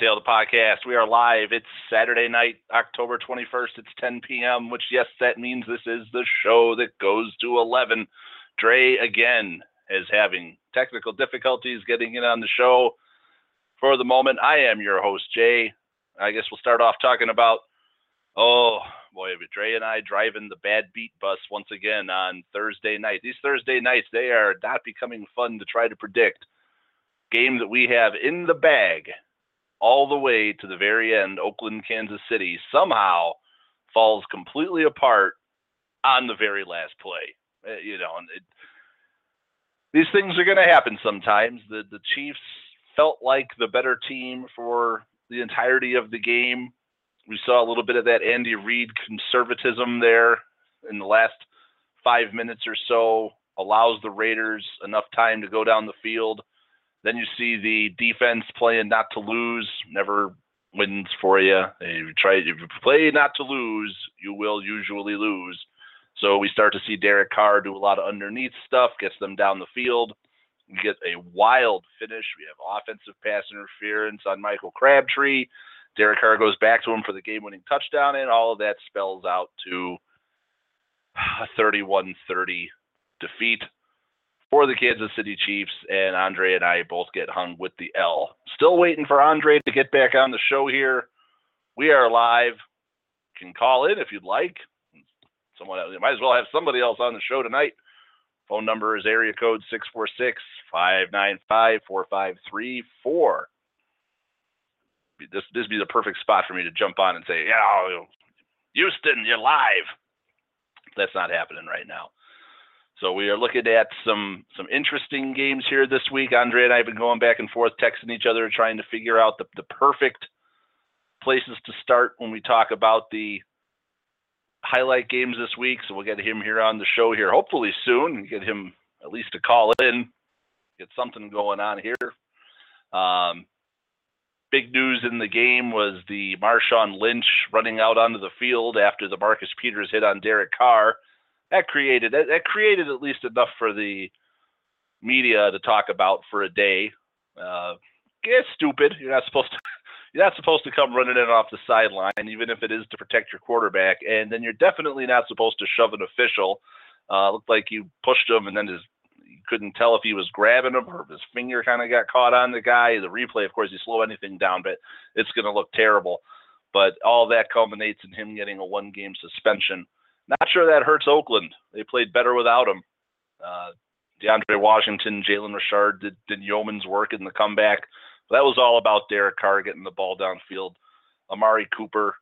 The podcast. We are live. It's Saturday night, October 21st. It's 10 p.m., which, yes, that means this is the show that goes to 11. Dre again is having technical difficulties getting in on the show. For the moment, I am your host, Jay. I guess we'll start off talking about, oh boy, Dre and I driving the bad beat bus once again on Thursday night. These Thursday nights, they are not becoming fun to try to predict game that we have in the bag all the way to the very end, Oakland, Kansas City, somehow falls completely apart on the very last play. Uh, you know, it, these things are going to happen sometimes. The the Chiefs felt like the better team for the entirety of the game. We saw a little bit of that Andy Reid conservatism there in the last five minutes or so, allows the Raiders enough time to go down the field. Then you see the defense playing not to lose, never wins for you. If you try if you play not to lose, you will usually lose. So we start to see Derek Carr do a lot of underneath stuff, gets them down the field. We get a wild finish. We have offensive pass interference on Michael Crabtree. Derek Carr goes back to him for the game-winning touchdown, and all of that spells out to a 31-30 defeat for the Kansas City Chiefs, and Andre and I both get hung with the L. Still waiting for Andre to get back on the show here. We are live. You can call in if you'd like. Someone else, you might as well have somebody else on the show tonight. Phone number is area code 646 595 4534. This this be the perfect spot for me to jump on and say, yeah, Houston, you're live. That's not happening right now. So we are looking at some some interesting games here this week. Andre and I have been going back and forth, texting each other, trying to figure out the, the perfect places to start when we talk about the highlight games this week. So we'll get him here on the show here, hopefully soon. Get him at least to call in, get something going on here. Um, big news in the game was the Marshawn Lynch running out onto the field after the Marcus Peters hit on Derek Carr that created that, that created at least enough for the media to talk about for a day. Uh, it's stupid. You're not supposed to. You're not supposed to come running in off the sideline, even if it is to protect your quarterback. And then you're definitely not supposed to shove an official. Uh, looked like you pushed him, and then his you couldn't tell if he was grabbing him or if his finger kind of got caught on the guy. The replay, of course, you slow anything down, but it's going to look terrible. But all that culminates in him getting a one-game suspension. Not sure that hurts Oakland. They played better without him. Uh, DeAndre Washington, Jalen Richard did, did yeoman's work in the comeback. That was all about Derek Carr getting the ball downfield. Amari Cooper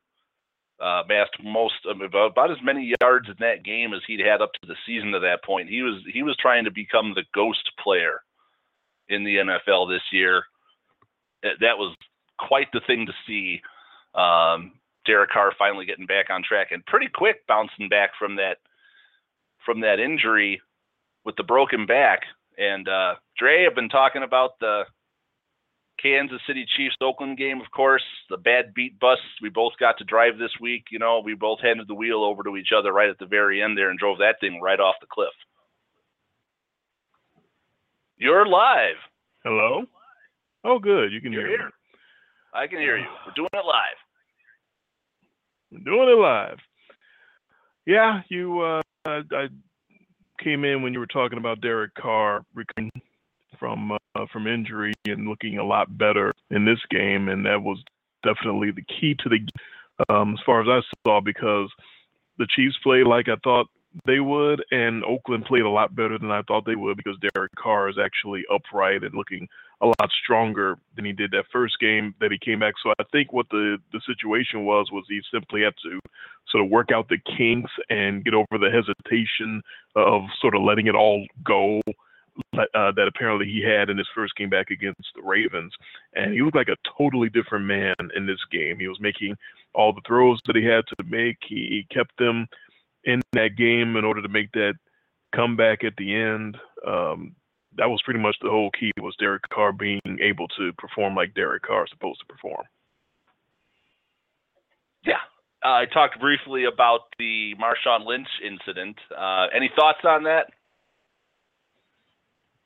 uh, amassed most about, about as many yards in that game as he'd had up to the season to that point. He was he was trying to become the ghost player in the NFL this year. That was quite the thing to see. Um, Derek Carr finally getting back on track and pretty quick bouncing back from that from that injury with the broken back. And uh, Dre, have been talking about the Kansas City Chiefs Oakland game, of course, the bad beat bus we both got to drive this week. You know, we both handed the wheel over to each other right at the very end there and drove that thing right off the cliff. You're live. Hello. Oh, good. You can You're hear here. I can hear you. We're doing it live. Doing it live. Yeah, you. Uh, I, I came in when you were talking about Derek Carr recovering from uh, from injury and looking a lot better in this game, and that was definitely the key to the um, as far as I saw, because the Chiefs played like I thought they would, and Oakland played a lot better than I thought they would because Derek Carr is actually upright and looking a lot stronger than he did that first game that he came back. So I think what the the situation was was he simply had to sort of work out the kinks and get over the hesitation of sort of letting it all go. Uh, that apparently he had in his first game back against the Ravens, and he looked like a totally different man in this game. He was making all the throws that he had to make. He, he kept them in that game in order to make that comeback at the end. Um, that was pretty much the whole key was Derek Carr being able to perform like Derek Carr is supposed to perform. Yeah. Uh, I talked briefly about the Marshawn Lynch incident. Uh, any thoughts on that?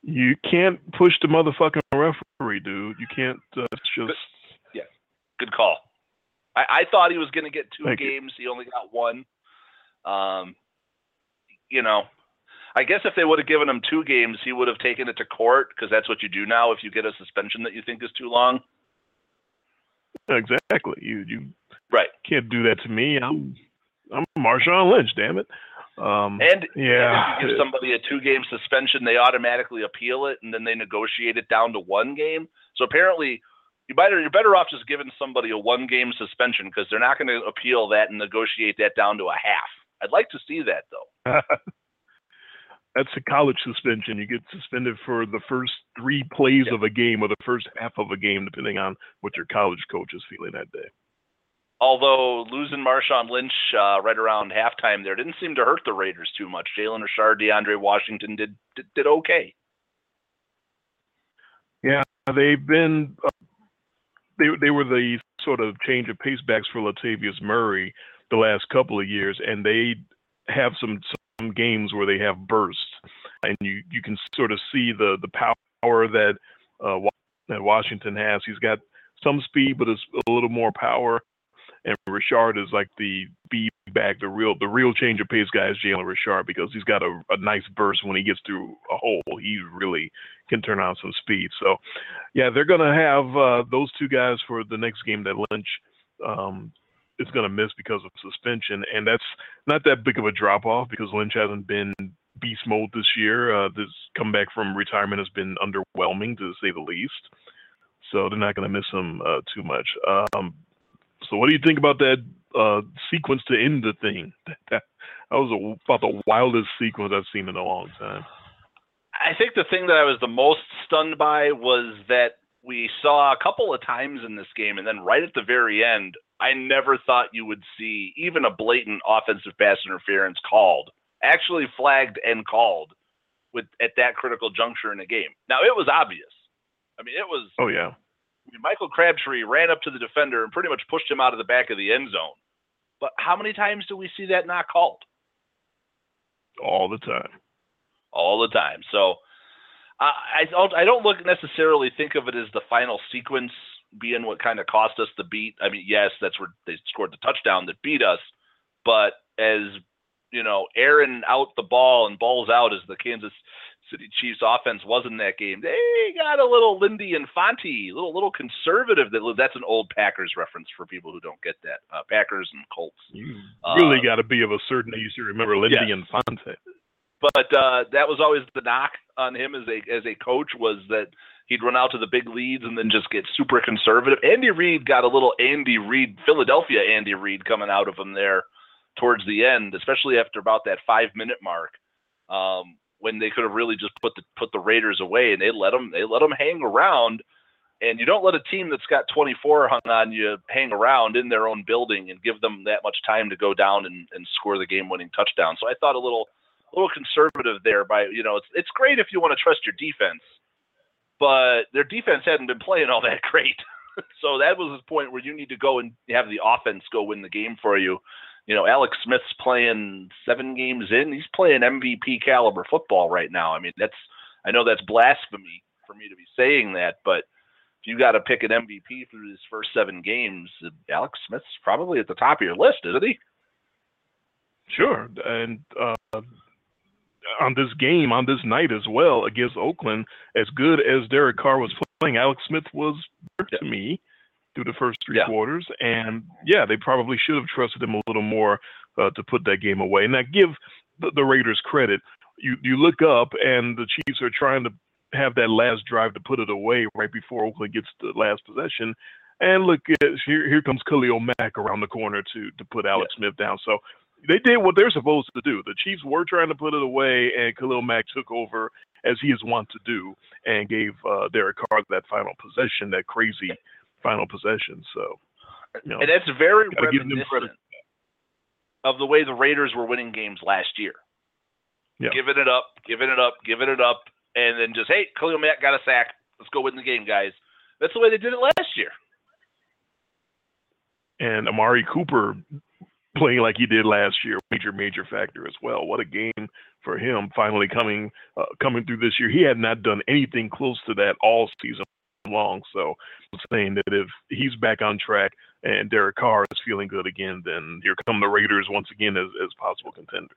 You can't push the motherfucking referee, dude. You can't uh, just. Good, yeah, good call. I, I thought he was going to get two Thank games. You. He only got one. Um, you know, I guess if they would have given him two games, he would have taken it to court because that's what you do now if you get a suspension that you think is too long. Exactly. You you right can't do that to me. I'm I'm Marshawn Lynch. Damn it. Um, and yeah, and if you give somebody a two-game suspension, they automatically appeal it, and then they negotiate it down to one game. So apparently, you better you're better off just giving somebody a one-game suspension because they're not going to appeal that and negotiate that down to a half. I'd like to see that though. That's a college suspension. You get suspended for the first three plays Yep. of a game or the first half of a game, depending on what your college coach is feeling that day. Although losing Marshawn Lynch uh, right around halftime there didn't seem to hurt the Raiders too much. Jalen Richard, DeAndre Washington did did, did okay. Yeah, they've been. Uh, they they were the sort of change of pace backs for Latavius Murray the last couple of years, and they have some some games where they have bursts, and you you can sort of see the the power that uh, that Washington has. He's got some speed, but it's a little more power. And Richard is like the speed back, the real the real change of pace guy is Jalen Richard because he's got a, a nice burst when he gets through a hole. He really can turn on some speed. So, yeah, they're gonna have uh, those two guys for the next game that Lynch um, is gonna miss because of suspension, and that's not that big of a drop off because Lynch hasn't been beast mode this year. Uh, this comeback from retirement has been underwhelming to say the least. So they're not gonna miss him uh, too much. Um, so what do you think about that uh, sequence to end the thing? That, that was a, about the wildest sequence I've seen in a long time. I think the thing that I was the most stunned by was that we saw a couple of times in this game, and then right at the very end, I never thought you would see even a blatant offensive pass interference called, actually flagged and called, with at that critical juncture in a game. Now it was obvious. I mean, it was. Oh yeah, I mean, Michael Crabtree ran up to the defender and pretty much pushed him out of the back of the end zone. But how many times do we see that not called? all the time. all the time. So I I don't look necessarily think of it as the final sequence being what kind of cost us the beat. I mean, yes, that's where they scored the touchdown that beat us, but as you know, Aaron out the ball and balls out as the Kansas City Chiefs offense was in that game. They got a little Lindy Infante, a little little conservative. That that's an old Packers reference for people who don't get that. Uh, Packers and Colts. You Uh, really got to be of a certain age to remember Lindy yes. and Fonte. but uh, that was always the knock on him as a as a coach was that he'd run out to the big leads and then just get super conservative. Andy Reid got a little Andy Reid, Philadelphia Andy Reid coming out of him there towards the end, especially after about that five minute mark, um, when they could have really just put the put the Raiders away and they let them they let them hang around. And you don't let a team that's got 24 hung on you hang around in their own building and give them that much time to go down and, and score the game winning touchdown. So I thought a little a little conservative there by you know it's it's great if you want to trust your defense, but their defense hadn't been playing all that great. so that was the point where you need to go and have the offense go win the game for you. You know, Alex Smith's playing seven games in. He's playing MVP caliber football right now. I mean, that's I know that's blasphemy for me to be saying that, but if you got to pick an MVP through his first seven games, Alex Smith's probably at the top of your list, isn't he? Sure, and uh, on this game, on this night as well against Oakland, as good as Derek Carr was playing, Alex Smith was to me through the first three Yeah. quarters, and yeah, they probably should have trusted him a little more uh, to put that game away. And Now, give the, the Raiders credit. You you look up, and the Chiefs are trying to have that last drive to put it away right before Oakland gets the last possession. And look, here here comes Khalil Mack around the corner to to put Alex Smith down. So they did what they're supposed to do. The Chiefs were trying to put it away, and Khalil Mack took over as he is wont to do, and gave uh, Derek Carr that final possession, that crazy final possession. So, you know, and that's very Gotta give them reminiscent of the way the Raiders were winning games last year. Yeah. Giving it up, giving it up, giving it up, and then just hey, Khalil Mack got a sack. Let's go win the game, guys. That's the way they did it last year. and Amari Cooper playing like he did last year, major major factor as well. What a game for him! Finally coming uh, coming through this year. He had not done anything close to that all season long. So saying that if he's back on track and Derek Carr is feeling good again, then here come the Raiders once again as, as possible contenders.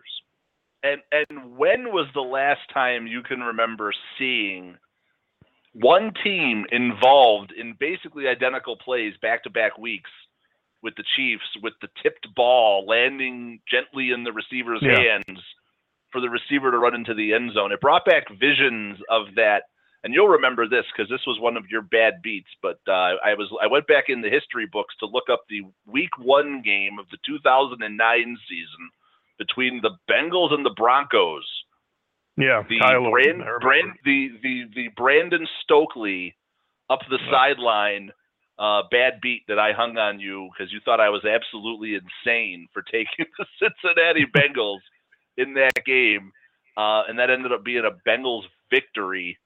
And and when was the last time you can remember seeing one team involved in basically identical plays back to back weeks with the Chiefs with the tipped ball landing gently in the receiver's Yeah. hands for the receiver to run into the end zone? It brought back visions of that. And you'll remember this because this was one of your bad beats. But uh, I was I went back in the history books to look up the Week One game of the 2009 season between the Bengals and the Broncos. Yeah, The Kylo. Brand, Brand, the, the the Brandon Stokley up the Yeah. sideline uh, bad beat that I hung on you because you thought I was absolutely insane for taking the Cincinnati Bengals in that game, uh, and that ended up being a Bengals victory,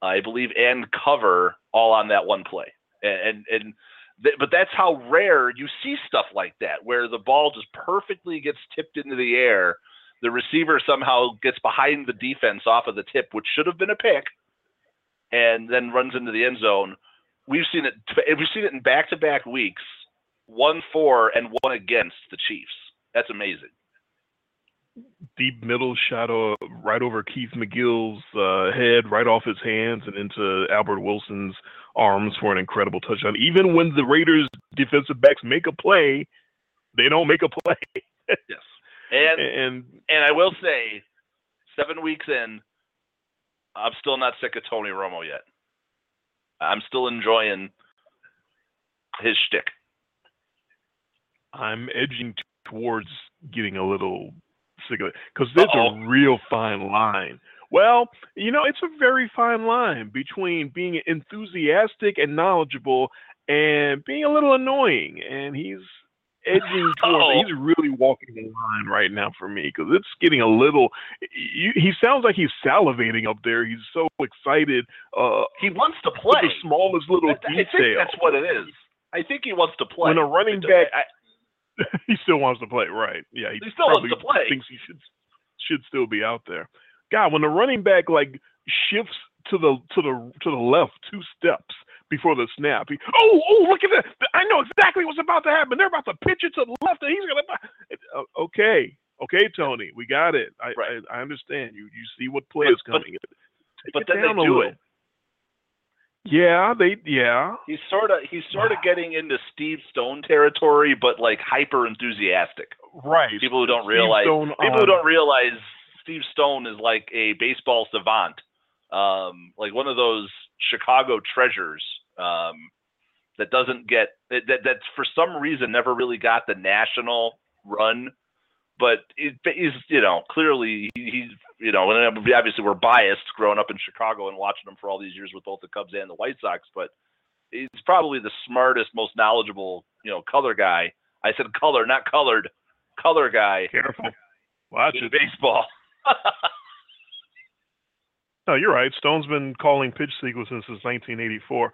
I believe, and cover all on that one play. And and th- but that's how rare you see stuff like that, where the ball just perfectly gets tipped into the air. The receiver somehow gets behind the defense off of the tip, which should have been a pick, and then runs into the end zone. We've seen it. We've seen it in back-to-back weeks, one for and one against the Chiefs. That's amazing. deep middle shot uh, right over Keith McGill's uh, head, right off his hands, and into Albert Wilson's arms for an incredible touchdown. Even when the Raiders defensive backs make a play, they don't make a play. Yes, and and and I will say, seven weeks in, I'm still not sick of Tony Romo yet. I'm still enjoying his shtick. I'm edging t- towards getting a little sick of it because there's Uh-oh. a real fine line. Well, you know, it's a very fine line between being enthusiastic and knowledgeable and being a little annoying. And he's edging towards. He's really walking the line right now for me because it's getting a little. You, he sounds like he's salivating up there. He's so excited. Uh, He wants to play. the smallest little That- I think detail. that's what it is. I think he wants to play. When a running back I- he still wants to play, right? Yeah, he, He still wants to play. Thinks he should should still be out there. God, when the running back like shifts to the to the to the left two steps before the snap, he, oh oh look at that! I know exactly what's about to happen. They're about to pitch it to the left, and he's gonna. Uh, okay, okay, Tony, we got it. I Right. I, I understand. You you see what play is But- but- coming. Take but then they do it. Yeah, they yeah. He's sort of he's sort of getting into Steve Stone territory, but like hyper enthusiastic. Right. People who don't realize people who don't realize Steve Stone is like a baseball savant, um, like one of those Chicago treasures um, that doesn't get that, that for some reason never really got the national run, but it, he's you know clearly he's you know and obviously we're biased growing up in Chicago and watching him for all these years with both the Cubs and the White Sox, but he's probably the smartest, most knowledgeable you know color guy. I said color, not colored, color guy Careful. Watch it. baseball. No, you're right. Stone's been calling pitch sequences since 1984.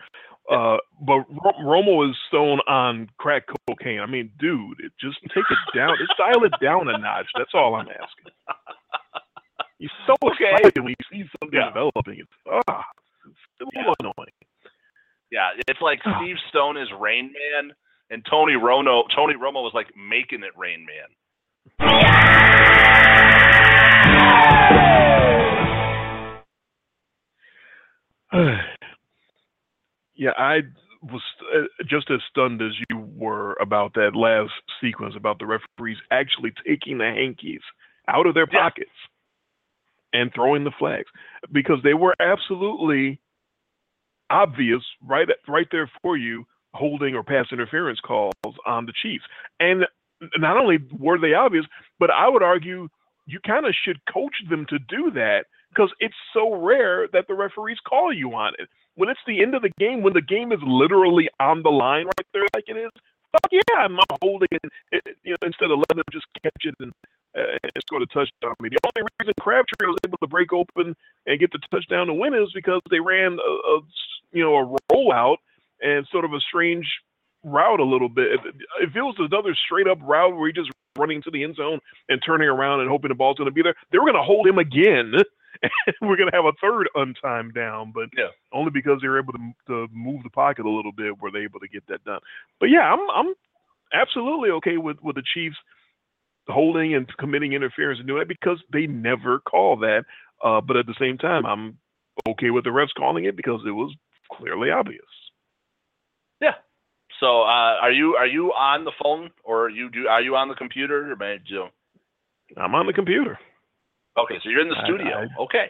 Uh, but Ro- Romo is Stone on crack cocaine. I mean, dude, it just take it down. Just dial it down a notch. That's all I'm asking. He's so Okay. excited when he sees something Yeah. developing. It's ah, it's a little Yeah. annoying. yeah, it's like Ah. Steve Stone is Rain Man, and Tony Romo Tony Romo was like making it Rain Man. yeah, I was uh, just as stunned as you were about that last sequence about the referees actually taking the hankies out of their Yeah. pockets and throwing the flags because they were absolutely obvious right right there for you holding or pass interference calls on the Chiefs. And not only were they obvious, but I would argue you kind of should coach them to do that because it's so rare that the referees call you on it. When it's the end of the game, when the game is literally on the line right there, like it is, fuck yeah, I'm holding it. it you know, instead of letting them just catch it and, uh, and score the touchdown. I mean, the only reason Crabtree was able to break open and get the touchdown to win is because they ran a, a you know a rollout and sort of a strange route a little bit. If it was another straight up route where he just running to the end zone and turning around and hoping the ball's going to be there, they were going to hold him again. And we're going to have a third untimed down, but Yeah. only because they were able to, to move the pocket a little bit were they able to get that done. But yeah, I'm I'm absolutely okay with with the Chiefs holding and committing interference and doing that because they never call that. Uh, but at the same time, I'm okay with the refs calling it because it was clearly obvious. So, uh, are you are you on the phone or are you do are you on the computer or may you? I'm on the computer. Okay, so you're in the I- studio. I- okay.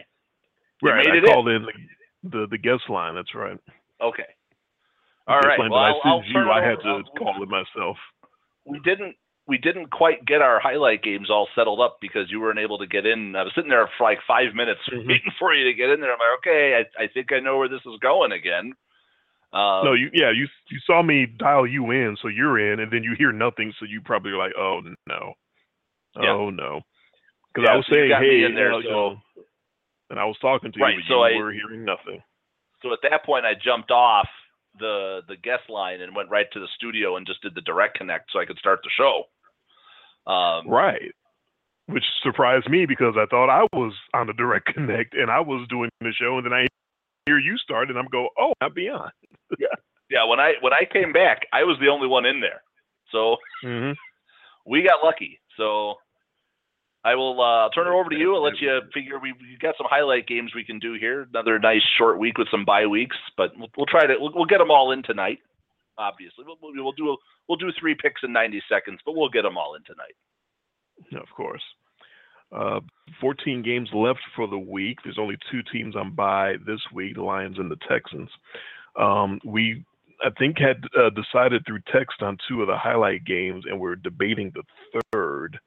You Right, I it in. called in, the, the the guest line. That's right. Okay. All right. line Well, that I I'll, I'll you, I had to I'll- call it myself. we didn't we didn't quite get our highlight games all settled up because you weren't able to get in. I was sitting there for like five minutes Mhm. waiting for you to get in there. I'm like, okay, I, I think I know where this is going again. Um, no, you yeah, you you saw me dial you in, so you're in, and then you hear nothing, so you probably are like, oh no, Yeah. oh no, because Yeah, I was so saying, hey, in there, so- and I was talking to Right, you, but so you I- were hearing nothing. so at that point, I jumped off the the guest line and went right to the studio and just did the direct connect so I could start the show. Um, Right. Which surprised me because I thought I was on the direct connect and I was doing the show, and then I hear you start, and I'm go, oh, I'll be beyond. Yeah, yeah. when I when I came back, I was the only one in there, so Mm-hmm. we got lucky. So I will uh, turn it over to you. I'll let you figure we we got some highlight games we can do here. Another nice short week with some bye weeks, but we'll, we'll try to we'll, we'll get them all in tonight. Obviously, we'll, we'll do we'll do three picks in 90 seconds, but we'll get them all in tonight. Of course. Uh, 14 games left for the week. There's only two teams on bye this week: the Lions and the Texans. Um, we, I think, had uh, decided through text on two of the highlight games, and we're debating the third.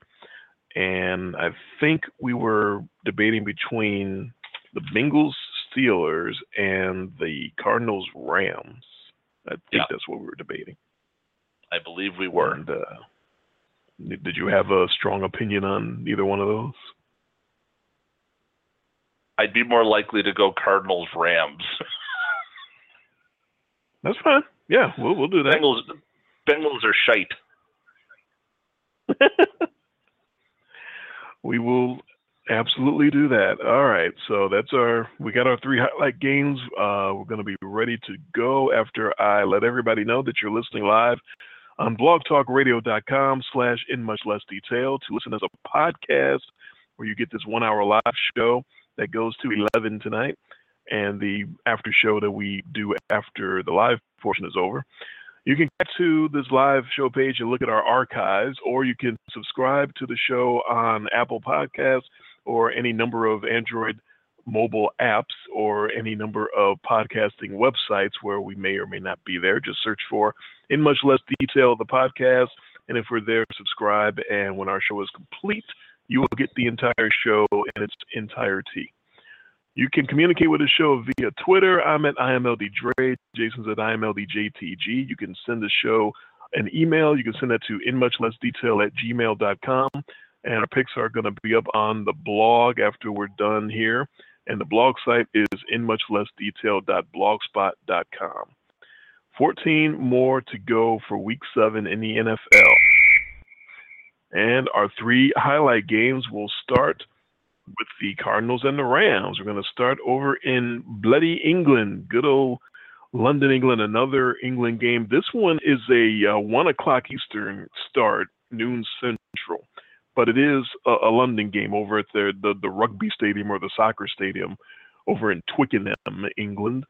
And I think we were debating between the Bengals Steelers and the Cardinals Rams. I think Yeah. that's what we were debating. I believe we were. And, uh, did you have a strong opinion on either one of those? I'd be more likely to go Cardinals Rams. That's fine. Yeah, we'll we'll do that. Bengals Bengals are shite. we will absolutely do that. All right. So that's our we got our three highlight games. Uh, we're going to be ready to go after I let everybody know that you're listening live on blogtalkradio.com slash in much less detail to listen as a podcast where you get this one hour live show that goes to 11 tonight and the after show that we do after the live portion is over. You can get to this live show page and look at our archives, or you can subscribe to the show on Apple Podcasts or any number of Android mobile apps or any number of podcasting websites where we may or may not be there. Just search for In Much Less Detail the podcast. And if we're there, subscribe. And when our show is complete, you will get the entire show in its entirety. You can communicate with the show via Twitter. I'm at IMLDDre. Jason's at IMLDJTG. You can send the show an email. You can send that to in much less detail at gmail.com. And our picks are going to be up on the blog after we're done here. And the blog site is in much less detail.blogspot.com. 14 more to go for week seven in the NFL. And our three highlight games will start with the Cardinals and the Rams. We're going to start over in bloody England, good old London, England, another England game. This one is a uh, one o'clock Eastern start, noon Central, but it is a, a London game over at the, the the rugby stadium or the soccer stadium over in Twickenham, England.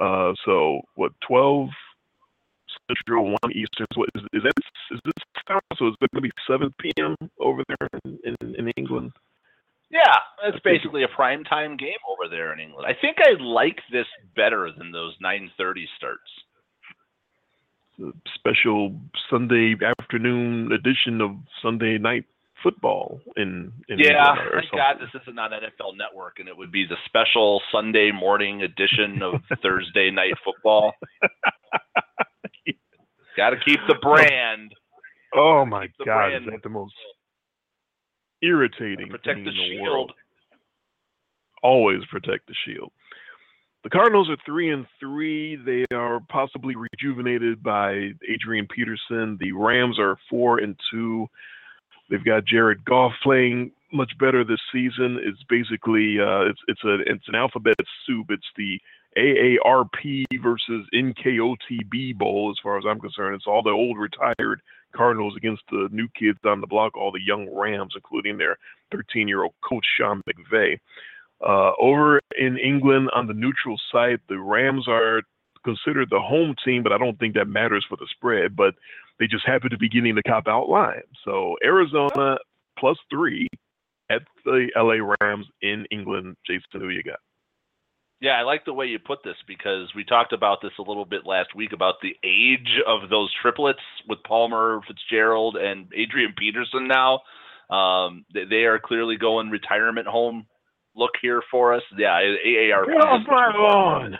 Uh, so what 12 Central, one Eastern. So is, is that is this time? So it's going to be 7 p.m. over there in, in, in England? Yeah, it's basically a prime time game over there in England. I think I like this better than those 9:30 starts. A special Sunday afternoon edition of Sunday Night Football in, in yeah. Thank God this isn't on NFL Network, and it would be the special Sunday morning edition of Thursday Night Football. Got to keep the brand. Oh my God, is that the most irritating protect the the shield. world? Always protect the shield. The Cardinals are three and three. They are possibly rejuvenated by Adrian Peterson. The Rams are four and two. They've got Jared Goff playing much better this season. It's basically uh, it's it's a it's an alphabet soup. It's the AARP versus NKOTB bowl, as far as I'm concerned. It's all the old retired Cardinals against the new kids on the block, all the young Rams, including their 13 year old coach Sean McVay. Uh, over in England on the neutral site, the Rams are considered the home team, but I don't think that matters for the spread. But they just happen to be getting the cop out line. So Arizona plus three at the LA Rams in England. Jason, who you got? Yeah, I like the way you put this because we talked about this a little bit last week about the age of those triplets with Palmer, Fitzgerald, and Adrian Peterson now. Um, they, are clearly going retirement home look here for us. Yeah, AARP. Get off my lawn.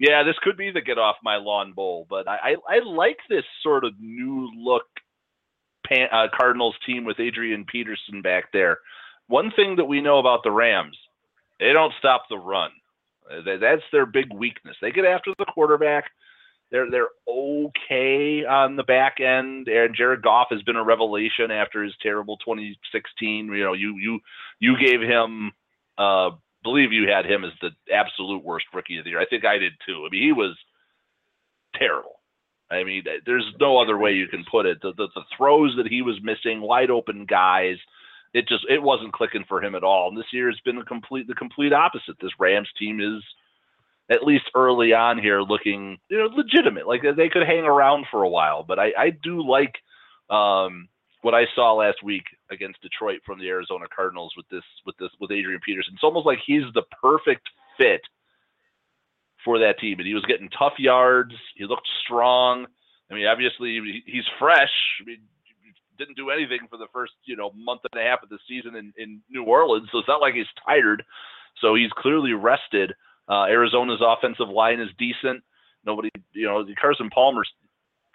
Yeah, this could be the get off my lawn bowl, but I, I, I like this sort of new look Pan, uh, Cardinals team with Adrian Peterson back there. One thing that we know about the Rams, they don't stop the run. Uh, that- that's their big weakness. They get after the quarterback. They're they're okay on the back end. And Jared Goff has been a revelation after his terrible 2016. You know, you you you gave him uh believe you had him as the absolute worst rookie of the year. I think I did too. I mean, he was terrible. I mean, there's no other way you can put it. The, the, the throws that he was missing, wide open guys, it just it wasn't clicking for him at all. And this year has been the complete the complete opposite. This Rams team is at least early on here looking you know legitimate. Like they could hang around for a while. But I, I do like um, what I saw last week against Detroit from the Arizona Cardinals with this with this with Adrian Peterson. It's almost like he's the perfect fit for that team. And he was getting tough yards. He looked strong. I mean, obviously he's fresh. I mean, didn't do anything for the first you know month and a half of the season in, in New Orleans, so it's not like he's tired. So he's clearly rested. Uh, Arizona's offensive line is decent. Nobody, you know, Carson Palmer's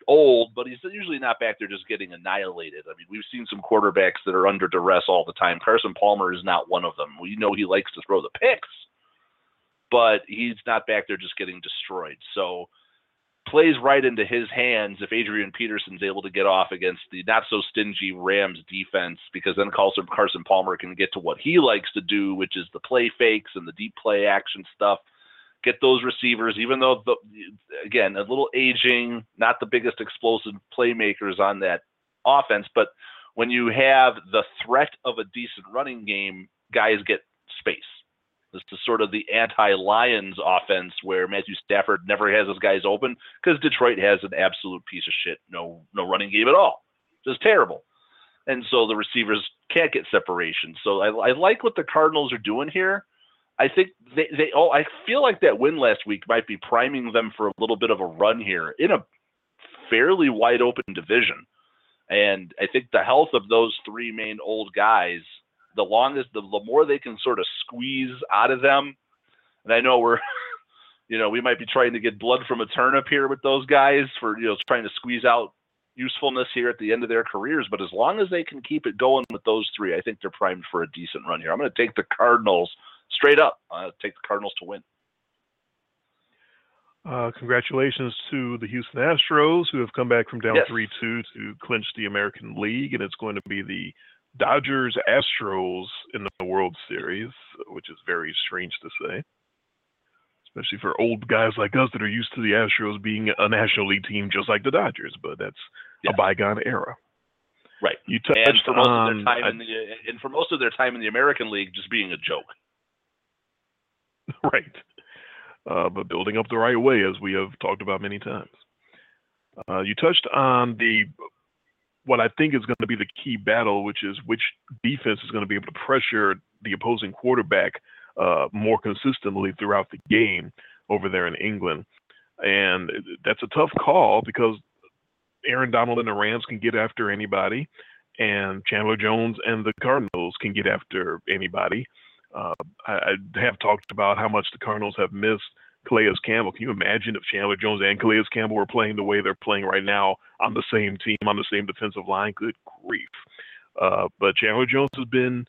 old, but he's usually not back there just getting annihilated. I mean, we've seen some quarterbacks that are under duress all the time. Carson Palmer is not one of them. We know he likes to throw the picks, but he's not back there just getting destroyed. So plays right into his hands if Adrian Peterson's able to get off against the not so stingy Rams defense, because then Carson, Carson Palmer can get to what he likes to do, which is the play fakes and the deep play action stuff. Get those receivers, even though the, again a little aging, not the biggest explosive playmakers on that offense, but when you have the threat of a decent running game, guys get space. This is sort of the anti-Lions offense where Matthew Stafford never has his guys open because Detroit has an absolute piece of shit, no no running game at all, just terrible. And so the receivers can't get separation. So I, I like what the Cardinals are doing here. I think they they oh I feel like that win last week might be priming them for a little bit of a run here in a fairly wide open division. And I think the health of those three main old guys the longest, the, the more they can sort of squeeze out of them. And I know we're, you know, we might be trying to get blood from a turnip here with those guys for, you know, trying to squeeze out usefulness here at the end of their careers. But as long as they can keep it going with those three, I think they're primed for a decent run here. I'm going to take the Cardinals straight up. Uh, take the Cardinals to win. Uh, congratulations to the Houston Astros, who have come back from down Yes. 3 2 to clinch the American League. And it's going to be the Dodgers Astros in the World Series, which is very strange to say, especially for old guys like us that are used to the Astros being a National League team just like the Dodgers. But that's Yeah. a bygone era. Right. You touched And for most on, of their time I- in the and for most of their time in the American League, just being a joke. right. Uh, but building up the right way, as we have talked about many times. Uh, you touched on the what I think is going to be the key battle, which is which defense is going to be able to pressure the opposing quarterback uh, more consistently throughout the game over there in England. And that's a tough call because Aaron Donald and the Rams can get after anybody, and Chandler Jones and the Cardinals can get after anybody. Uh, I, I, have talked about how much the Cardinals have missed Calais Campbell. Can you imagine if Chandler Jones and Calais Campbell were playing the way they're playing right now on the same team, on the same defensive line? Good grief. Uh, but Chandler Jones has been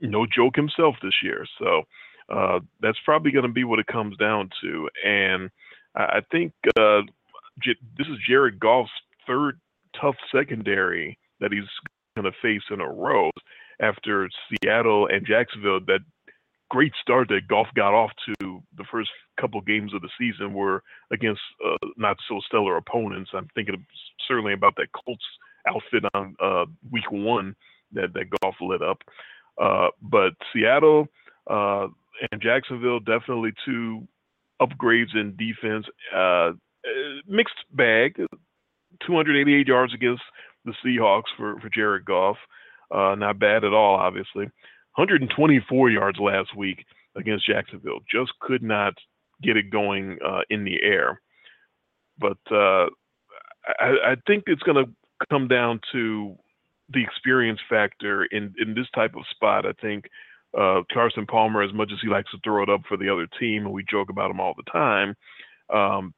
no joke himself this year. So uh, that's probably going to be what it comes down to. And I, think uh, J- this is Jared Goff's third tough secondary that he's going to face in a row after Seattle and Jacksonville. That great start that Goff got off to the first couple games of the season were against uh, not so stellar opponents. I'm thinking certainly about that Colts outfit on uh, week one that, that Goff lit up. Uh, but Seattle uh, and Jacksonville definitely two upgrades in defense. Uh, mixed bag. 288 yards against the Seahawks for, for Jared Goff. Uh, not bad at all, obviously. 124 yards last week against Jacksonville. Just could not get it going uh, in the air. But uh, I, I, think it's going to come down to the experience factor in, in this type of spot. I think uh, Carson Palmer, as much as he likes to throw it up for the other team, and we joke about him all the time, um,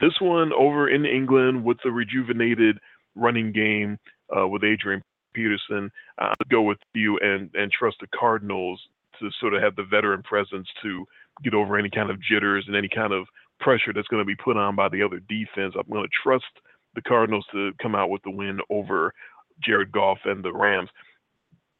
this one over in England with the rejuvenated running game uh, with Adrian Peterson, uh, go with you and and trust the Cardinals to sort of have the veteran presence to get over any kind of jitters and any kind of pressure that's going to be put on by the other defense. I'm going to trust the Cardinals to come out with the win over Jared Goff and the Rams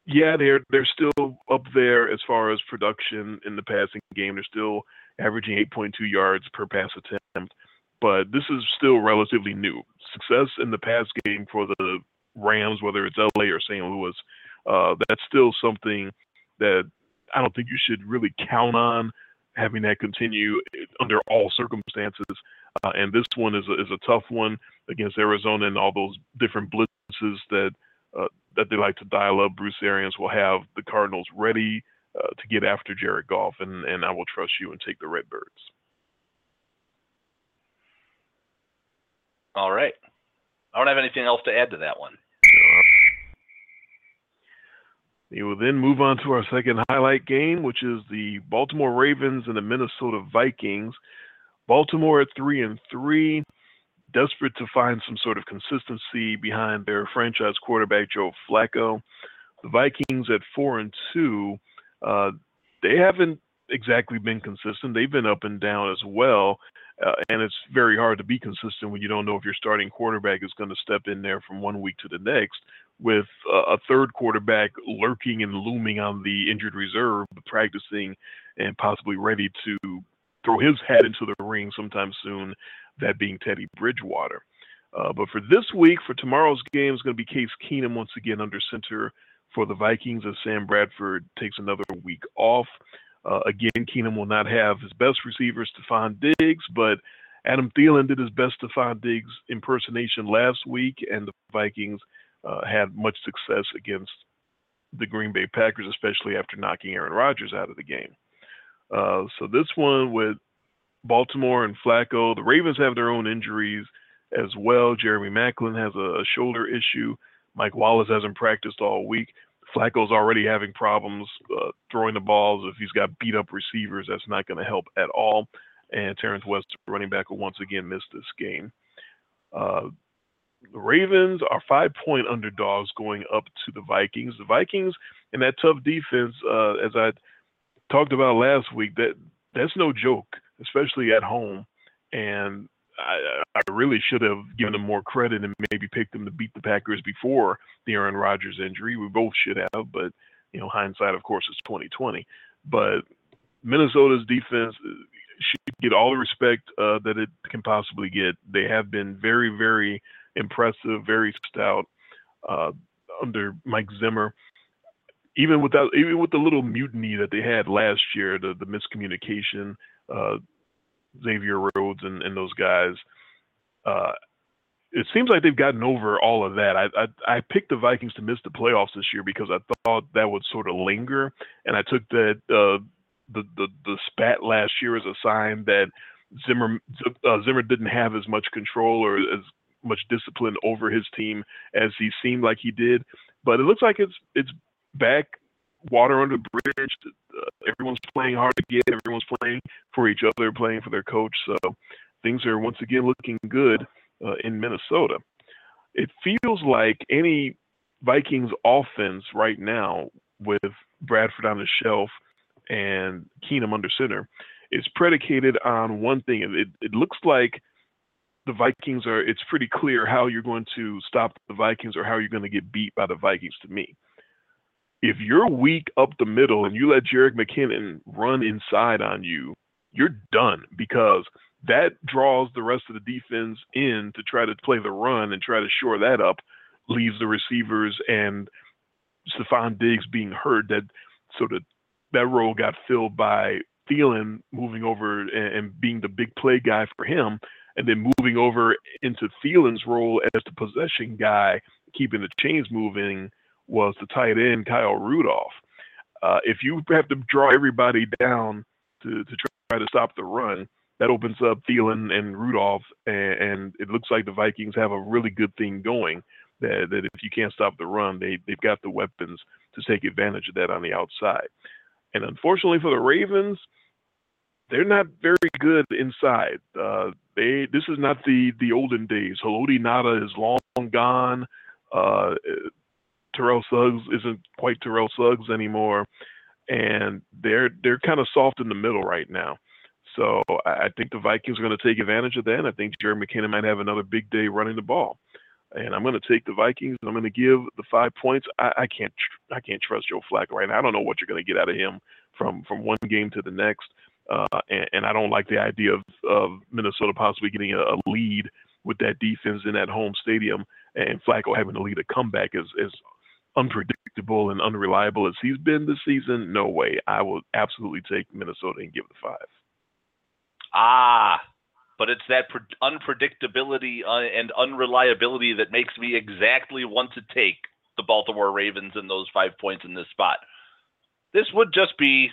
yeah, they're they're still up there as far as production in the passing game. They're still averaging 8.2 yards per pass attempt, but this is still relatively new. Success in the pass game for the Rams, whether it's LA or St. Louis, uh, that's still something that I don't think you should really count on having that continue under all circumstances. Uh, and this one is a, is a tough one against Arizona and all those different blitzes that uh, that they like to dial up. Bruce Arians will have the Cardinals ready uh, to get after Jared Goff, and, and I will trust you and take the Redbirds. All right. I don't have anything else to add to that one. We will then move on to our second highlight game, which is the Baltimore Ravens and the Minnesota Vikings. Baltimore at three and three desperate to find some sort of consistency behind their franchise quarterback Joe Flacco. The Vikings at four and two, uh, they haven't exactly been consistent. They've been up and down as well, uh, and it's very hard to be consistent when you don't know if your starting quarterback is going to step in there from one week to the next. With a third quarterback lurking and looming on the injured reserve, practicing and possibly ready to throw his hat into the ring sometime soon that being Teddy Bridgewater. Uh, but for this week, for tomorrow's game, is going to be Case Keenum once again under center for the Vikings as Sam Bradford takes another week off. Uh, again, Keenum will not have his best receivers, Stefon Diggs, but Adam Thielen did his best Stefon Diggs impersonation last week, and the Vikings uh, had much success against the Green Bay Packers, especially after knocking Aaron Rodgers out of the game. Uh, so this one with Baltimore and Flacco. The Ravens have their own injuries as well. Jeremy Maclin has a shoulder issue. Mike Wallace hasn't practiced all week. Flacco's already having problems uh, throwing the balls. If he's got beat up receivers, that's not going to help at all. And Terrance West, running back, will once again miss this game. Uh, the Ravens are five point underdogs going up to the Vikings. The Vikings and that tough defense, uh, as I talked about last week, that that's no joke especially at home. And I, I really should have given them more credit and maybe picked them to beat the Packers before the Aaron Rodgers injury. We both should have, but you know, hindsight, of course, is 2020. But Minnesota's defense uh, should get all the respect uh, that it can possibly get. They have been very, very impressive, very stout uh, under Mike Zimmer. Even without, even with the little mutiny that they had last year, the the miscommunication, uh, Xavier Rhodes and, and those guys. Uh, it seems like they've gotten over all of that. I, I I picked the Vikings to miss the playoffs this year because I thought that would sort of linger, and I took that uh, the the the spat last year as a sign that Zimmer uh, Zimmer didn't have as much control or as much discipline over his team as he seemed like he did. But it looks like it's it's back water under the bridge. Uh, everyone's playing hard to get. Everyone's playing for each other, playing for their coach. So things are once again looking good uh, in Minnesota. It feels like any Vikings offense right now with Bradford on the shelf and Keenum under center is predicated on one thing. It, it looks like the Vikings are, it's pretty clear how you're going to stop the Vikings or how you're going to get beat by the Vikings to me. If you're weak up the middle and you let Jerick McKinnon run inside on you, you're done because that draws the rest of the defense in to try to play the run and try to shore that up, leaves the receivers and Stefon Diggs being hurt. That sort of that role got filled by Thielen moving over and, and being the big play guy for him, and then moving over into Thielen's role as the possession guy, keeping the chains moving, was the tight end Kyle Rudolph. Uh, if you have to draw everybody down to, to try to stop the run, that opens up Thielen and Rudolph, and, and, it looks like the Vikings have a really good thing going. That, that if you can't stop the run, they they've got the weapons to take advantage of that on the outside. And unfortunately for the Ravens, they're not very good inside. Uh, they this is not the the olden days. Haloti Ngata is long gone. Uh, Terrell Suggs isn't quite Terrell Suggs anymore, and they're they're kind of soft in the middle right now. So I think the Vikings are going to take advantage of that. And I think Jerry McKinnon might have another big day running the ball. And I'm going to take the Vikings. I'm going to give the five points. I, I can't I can't trust Joe Flacco right now. I don't know what you're going to get out of him from from one game to the next. Uh, and, and, I don't like the idea of, of Minnesota possibly getting a, a, lead with that defense in that home stadium and Flacco having to lead a comeback as, as unpredictable and unreliable as he's been this season. No way. I will absolutely take Minnesota and give the five. Ah, but it's that unpredictability uh, and unreliability that makes me exactly want to take the Baltimore Ravens and those five points in this spot. This would just be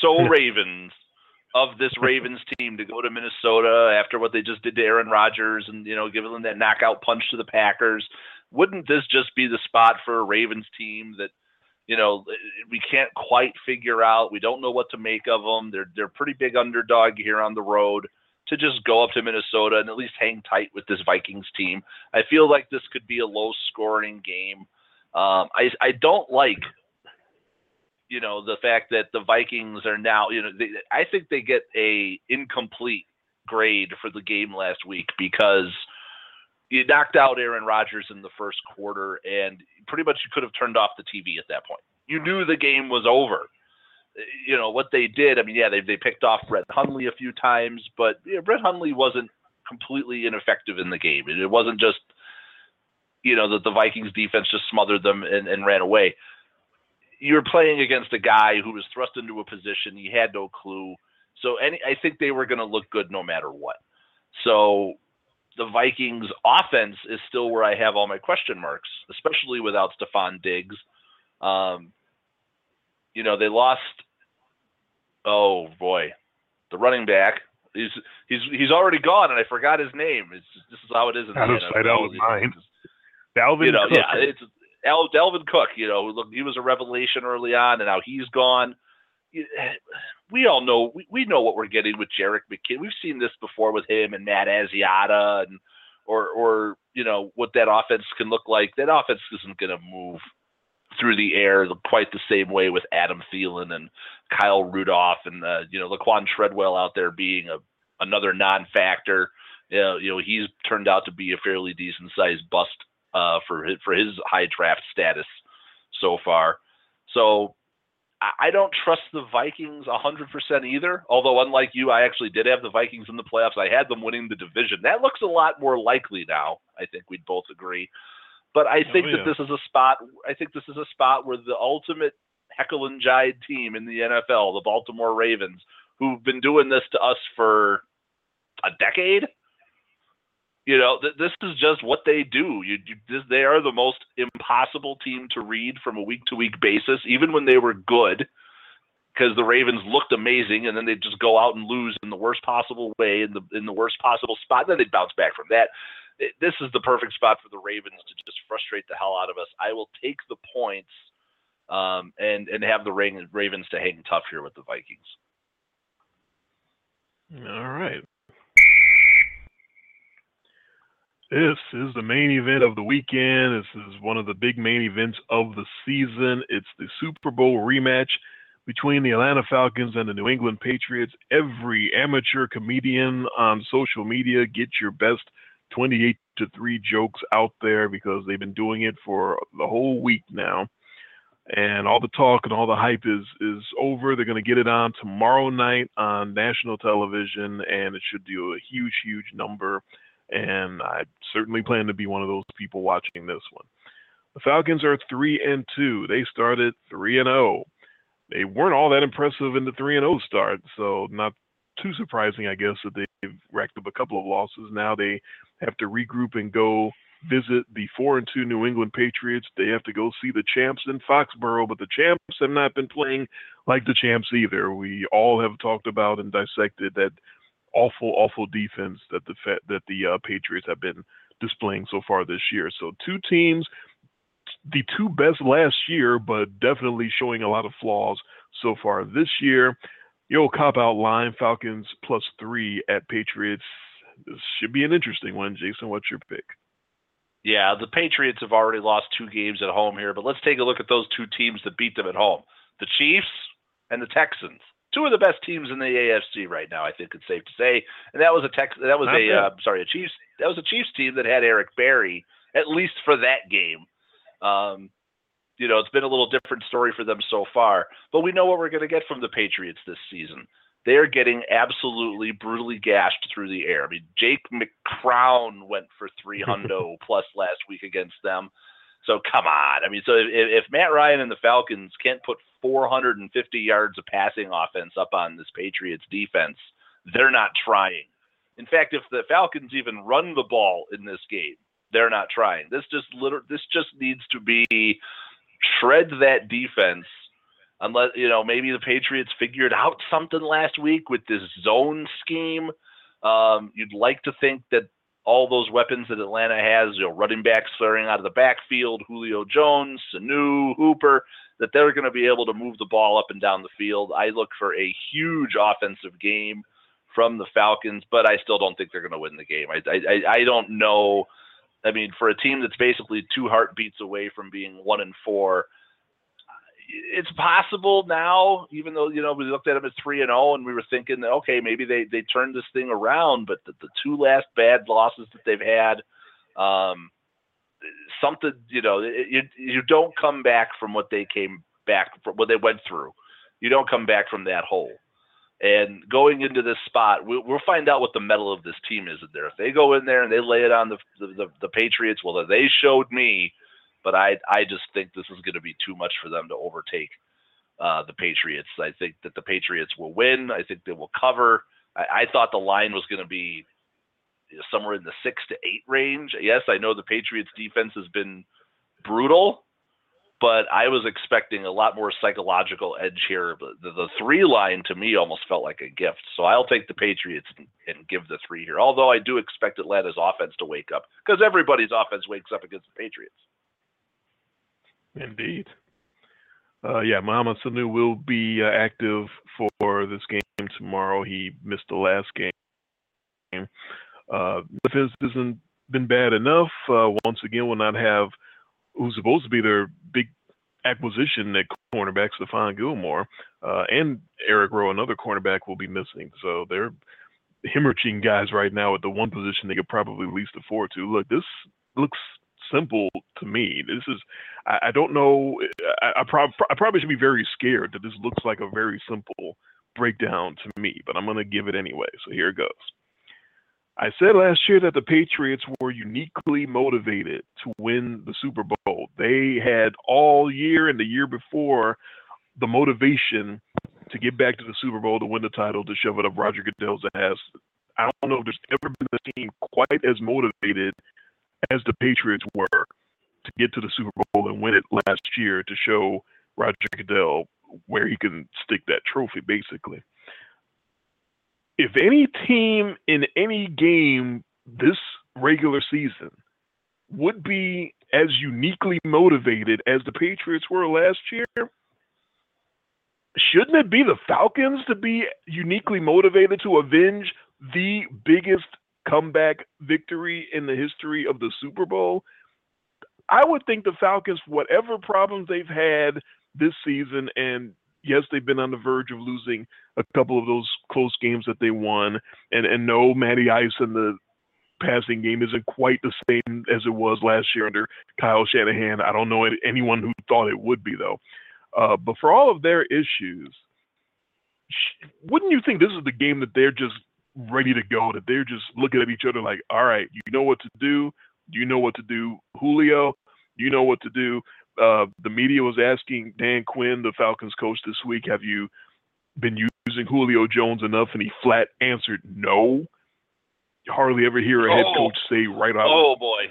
so Ravens of this Ravens team to go to Minnesota after what they just did to Aaron Rodgers and you know giving them that knockout punch to the Packers. Wouldn't this just be the spot for a Ravens team that you know, we can't quite figure out. We don't know what to make of them. They're they're pretty big underdog here on the road to just go up to Minnesota and at least hang tight with this Vikings team. I feel like this could be a low scoring game. Um, I I don't like you know the fact that the Vikings are now you know they, I think they get a incomplete grade for the game last week because you knocked out Aaron Rodgers in the first quarter, and pretty much you could have turned off the TV at that point. You knew the game was over. You know what they did. I mean, yeah, they they picked off Brett Hundley a few times, but yeah, Brett Hundley wasn't completely ineffective in the game. It, it wasn't just you know that the Vikings defense just smothered them and, and ran away. You're playing against a guy who was thrust into a position he had no clue. So any, I think they were going to look good no matter what. So the Vikings offense is still where I have all my question marks, especially without Stefon Diggs. Um, you know, they lost oh boy, the running back. He's he's he's already gone and I forgot his name. It's just, this is how it is in out the of sight, out of mind. Dalvin you know, yeah, it's Al Dalvin Cook, you know, look, he was a revelation early on and now he's gone we all know we, we know what we're getting with Jerick McKinnon. We've seen this before with him and Matt Asiata and or or you know what that offense can look like. That offense isn't going to move through the air quite the same way with Adam Thielen and Kyle Rudolph and uh, you know Laquon Treadwell out there being a another non-factor. You know, you know he's turned out to be a fairly decent sized bust uh, for his, for his high draft status so far. So I don't trust the Vikings 100% either. Although, unlike you, I actually did have the Vikings in the playoffs. I had them winning the division. That looks a lot more likely now. I think we'd both agree. But I think oh, yeah. that this is a spot. I think this is a spot where the ultimate Heckle and Jide team in the NFL, the Baltimore Ravens, who've been doing this to us for a decade, You know, th- this is just what they do. You, you this, they are the most impossible team to read from a week to week basis, even when they were good, because the Ravens looked amazing, and then they just go out and lose in the worst possible way, in the in the worst possible spot. And Then they bounce back from that. It, this is the perfect spot for the Ravens to just frustrate the hell out of us. I will take the points um, and and have the Ravens to hang tough here with the Vikings. All right. This is the main event of the weekend. This is one of the big main events of the season. It's the Super Bowl rematch between the Atlanta Falcons and the New England Patriots. Every amateur comedian on social media, get your best 28 to 3 jokes out there because they've been doing it for the whole week now and all the talk and all the hype is is over. They're going to get it on tomorrow night on national television, and it should do a huge, huge number. And I certainly plan to be one of those people watching this one. The Falcons are three and two. They started three and zero. Oh. They weren't all that impressive in the three and zero oh start, so not too surprising, I guess, that they've racked up a couple of losses. Now they have to regroup and go visit the four and two New England Patriots. They have to go see the champs in Foxborough, but the champs have not been playing like the champs either. We all have talked about and dissected that awful, awful defense that the that the uh, Patriots have been displaying so far this year. So two teams, the two best last year, but definitely showing a lot of flaws so far this year. Your cop out line, Falcons plus three at Patriots. This should be an interesting one. Jason, what's your pick? Yeah, the Patriots have already lost two games at home here, but let's take a look at those two teams that beat them at home the Chiefs and the Texans. Two of the best teams in the AFC right now, I think it's safe to say. And that was a Tex that was Not a uh, sorry, a Chiefs that was a Chiefs team that had Eric Berry, at least for that game. Um, you know, it's been a little different story for them so far, but we know what we're going to get from the Patriots this season they're getting absolutely brutally gashed through the air. I mean, Jake McCown went for three hundo plus last week against them. So come on. I mean, so if, if Matt Ryan and the Falcons can't put 450 yards of passing offense up on this Patriots defense, they're not trying. In fact, if the Falcons even run the ball in this game, they're not trying. This just literally, this just needs to be shred that defense unless you know maybe the Patriots figured out something last week with this zone scheme. Um, you'd like to think that all those weapons that Atlanta has, you know, running backs flaring out of the backfield, Julio Jones, Sanu, Hooper, that they're going to be able to move the ball up and down the field. I look for a huge offensive game from the Falcons, but I still don't think they're going to win the game. I, I, I don't know. I mean, for a team that's basically two heartbeats away from being one and four, it's possible now, even though you know we looked at them at three and zero, oh and we were thinking, okay, maybe they they turned this thing around. But the, the two last bad losses that they've had, um, something you know, you you don't come back from what they came back from what they went through. You don't come back from that hole. And going into this spot, we'll, we'll find out what the mettle of this team is in there. If they go in there and they lay it on the the, the, the Patriots, well, they showed me but I I just think this is going to be too much for them to overtake uh, the Patriots. I think that the Patriots will win. I think they will cover. I, I thought the line was going to be somewhere in the six to eight range. Yes, I know the Patriots defense has been brutal, but I was expecting a lot more psychological edge here. But the, the three line to me almost felt like a gift. So I'll take the Patriots and, and give the three here. Although I do expect Atlanta's offense to wake up because everybody's offense wakes up against the Patriots. Indeed. Uh, yeah, Mohamed Sanu will be uh, active for this game tomorrow. He missed the last game. Uh, defense hasn't been bad enough. Uh, once again, will not have who's supposed to be their big acquisition at cornerback, Stephon Gilmore, uh, and Eric Rowe, another cornerback, will be missing. So they're hemorrhaging guys right now at the one position they could probably least afford to. Look, this looks simple to me. This is, I, I don't know. I, I, prob- I probably should be very scared that this looks like a very simple breakdown to me, but I'm going to give it anyway. So here it goes. I said last year that the Patriots were uniquely motivated to win the Super Bowl. They had all year and the year before the motivation to get back to the Super Bowl to win the title to shove it up Roger Goodell's ass I don't know if there's ever been a team quite as motivated as the Patriots were to get to the Super Bowl and win it last year to show Roger Goodell where he can stick that trophy, basically. If any team in any game this regular season would be as uniquely motivated as the Patriots were last year, shouldn't it be the Falcons to be uniquely motivated to avenge the biggest comeback victory in the history of the Super Bowl? I would think the Falcons, whatever problems they've had this season, and yes, they've been on the verge of losing a couple of those close games that they won, and and no, Matty Ice and the passing game isn't quite the same as it was last year under Kyle Shanahan. I don't know anyone who thought it would be though. Uh, but for all of their issues, wouldn't you think this is the game that they're just ready to go? That they're just looking at each other like, all right, you know what to do. You know what to do, Julio. You know what to do. Uh, the media was asking Dan Quinn, the Falcons coach, this week, have you been using Julio Jones enough? And he flat answered no. You hardly ever hear a head oh. coach say right out. Oh boy.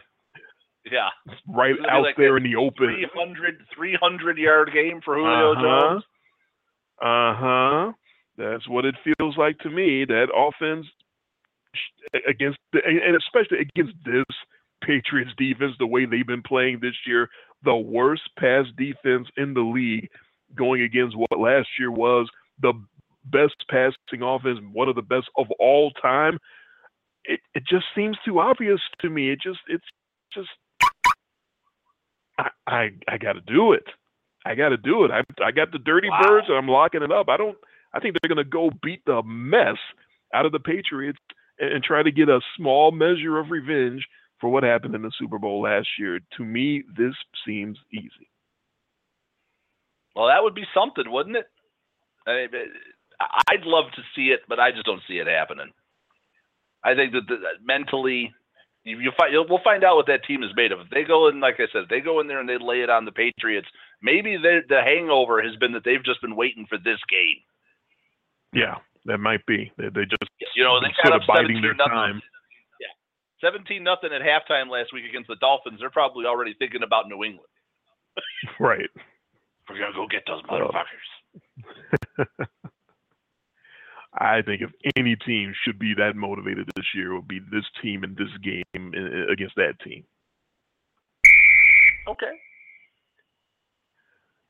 Yeah. Right out like there in the open. 300, 300 yard game for Julio uh-huh. Jones. Uh huh. That's what it feels like to me. That offense against, the, and especially against this Patriots defense, the way they've been playing this year, the worst pass defense in the league, going against what last year was the best passing offense, one of the best of all time. It it just seems too obvious to me. It just it's just I I, I got to do it. I got to do it. I I got the dirty wow. birds and I'm locking it up. I don't. I think they're going to go beat the mess out of the Patriots and, and try to get a small measure of revenge for what happened in the Super Bowl last year. To me, this seems easy. Well, that would be something, wouldn't it? I would love to see it, but I just don't see it happening. I think that, the, mentally, you, you find we'll find out what that team is made of. If they go in, like I said, they go in there and they lay it on the Patriots. Maybe the hangover has been that they've just been waiting for this game. Yeah, that might be. They, they just you know they got up their nothing. time. Yeah, seventeen nothing at halftime last week against the Dolphins. They're probably already thinking about New England. right. We're gonna go get those motherfuckers. I think if any team should be that motivated this year, it would be this team in this game against that team. Okay.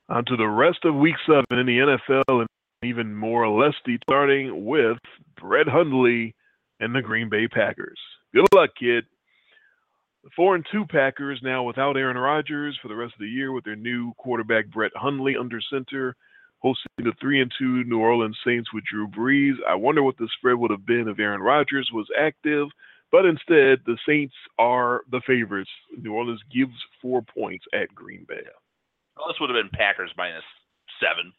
On to the rest of Week Seven in the NFL, and even more or less starting with Brett Hundley and the Green Bay Packers. Good luck, kid. The four and two Packers now without Aaron Rodgers for the rest of the year with their new quarterback Brett Hundley under center, hosting the three and two New Orleans Saints with Drew Brees. I wonder what the spread would have been if Aaron Rodgers was active, but instead the Saints are the favorites. New Orleans gives four points at Green Bay. Well, this would have been Packers minus seven,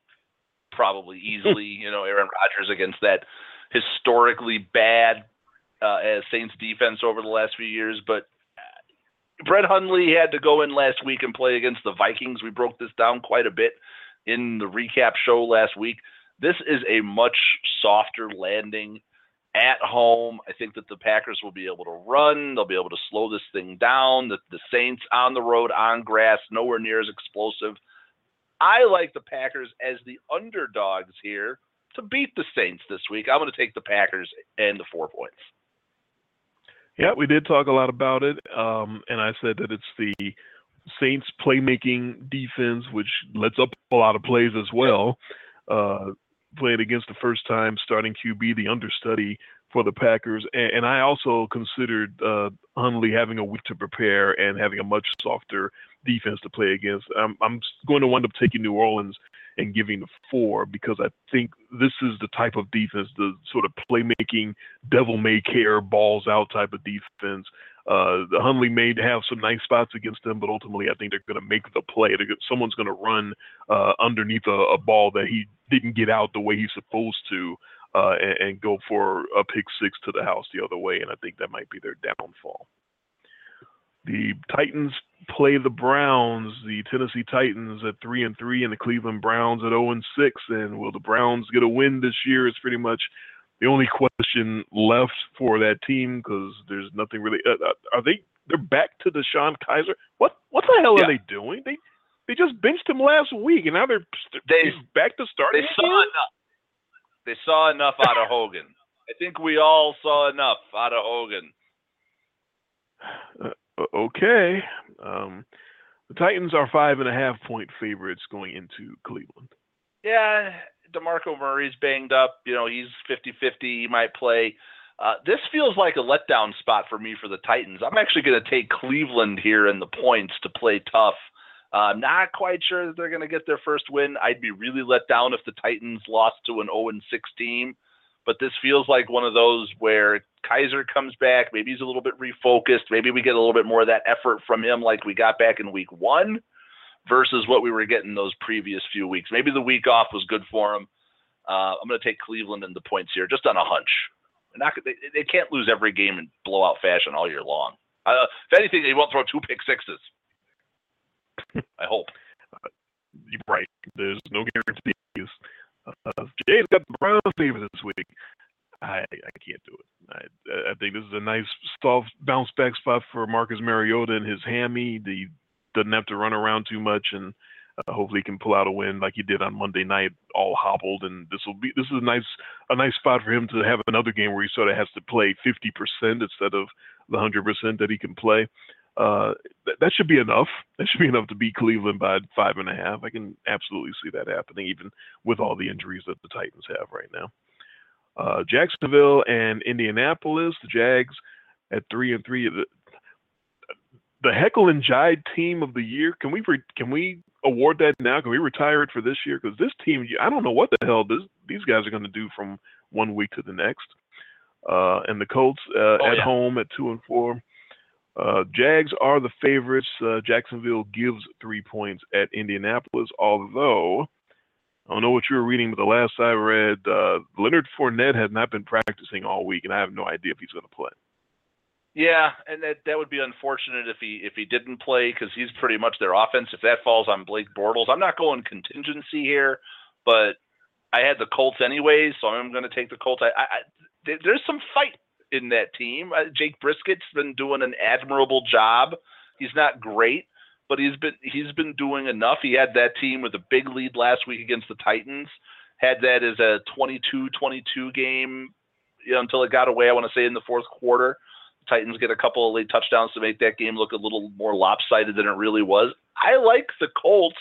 probably easily. you know, Aaron Rodgers against that historically bad uh, as Saints defense over the last few years, but Brett Hundley had to go in last week and play against the Vikings. We broke this down quite a bit in the recap show last week. This is a much softer landing at home. I think that the Packers will be able to run. They'll be able to slow this thing down. The, the Saints on the road on grass, nowhere near as explosive. I like the Packers as the underdogs here to beat the Saints this week. I'm going to take the Packers and the four points. Yeah, we did talk a lot about it, um, and I said that it's the Saints playmaking defense, which lets up a lot of plays as well. Uh, played against the first time starting QB, the understudy for the Packers, and, and I also considered uh, Hundley having a week to prepare and having a much softer defense to play against. I'm, I'm going to wind up taking New Orleans and giving the four because I think this is the type of defense, the sort of playmaking, devil may care, balls out type of defense. Uh, the Hundley may have some nice spots against them, but ultimately I think they're going to make the play. someone's going to run uh, underneath a, a, ball that he didn't get out the way he's supposed to, uh, and, and go for a pick six to the house the other way, and I think that might be their downfall. The Titans play the Browns, the Tennessee Titans at three and three, and the Cleveland Browns at zero and six. And will the Browns get a win this year? Is pretty much the only question left for that team because there's nothing really. Uh, uh, are they? They're back to Sean Kizer. What? What the hell Yeah. are they doing? They they just benched him last week, and now they're They- back to starting. They saw enough. They saw enough out of Hogan. I think we all saw enough out of Hogan. Uh, okay. Um, the Titans are five and a half point favorites going into Cleveland. Yeah, DeMarco Murray's banged up. You know, he's 50-50. He might play. Uh, this feels like a letdown spot for me for the Titans. I'm actually going to take Cleveland here in the points to play tough. Uh, not quite sure that they're going to get their first win. I'd be really let down if the Titans lost to an 0 6 team. But this feels like one of those where Kizer comes back. Maybe he's a little bit refocused. Maybe we get a little bit more of that effort from him like we got back in week one versus what we were getting those previous few weeks. Maybe the week off was good for him. Uh, I'm going to take Cleveland in the points here, just on a hunch. Not, they, they can't lose every game in blowout fashion all year long. Uh, if anything, they won't throw two pick sixes. I hope. You're right. There's no guarantees. Uh, Jay's got the Browns favor this week. I I can't do it. I I think this is a nice soft bounce back spot for Marcus Mariota and his hammy. He doesn't have to run around too much, and uh, hopefully he can pull out a win like he did on Monday night, all hobbled. And this will be this is a nice a nice spot for him to have another game where he sort of has to play 50% instead of the 100% that he can play. Uh, th- that should be enough. That should be enough to beat Cleveland by five and a half. I can absolutely see that happening, even with all the injuries that the Titans have right now. Uh, Jacksonville and Indianapolis, the Jags at three and three. The, the Heckle and Jide team of the year. Can we re, can we award that now? Can we retire it for this year? Because this team, I don't know what the hell this, these guys are going to do from one week to the next. Uh, and the Colts uh, Oh, at yeah. home at two and four. Uh, Jags are the favorites. Uh, Jacksonville gives three points at Indianapolis, although I don't know what you were reading, but the last I read, uh, Leonard Fournette has not been practicing all week, and I have no idea if he's going to play. Yeah, and that that would be unfortunate if he if he didn't play because he's pretty much their offense. If that falls on Blake Bortles, I'm not going contingency here, but I had the Colts anyways, so I'm going to take the Colts. I, I, there's some fight in that team. Uh, Jake Brissett's been doing an admirable job. He's not great, but he's been he's been doing enough. He had that team with a big lead last week against the Titans. Had that as a 22-22 game you know, until it got away. I want to say in the fourth quarter. Titans get a couple of late touchdowns to make that game look a little more lopsided than it really was. I like the Colts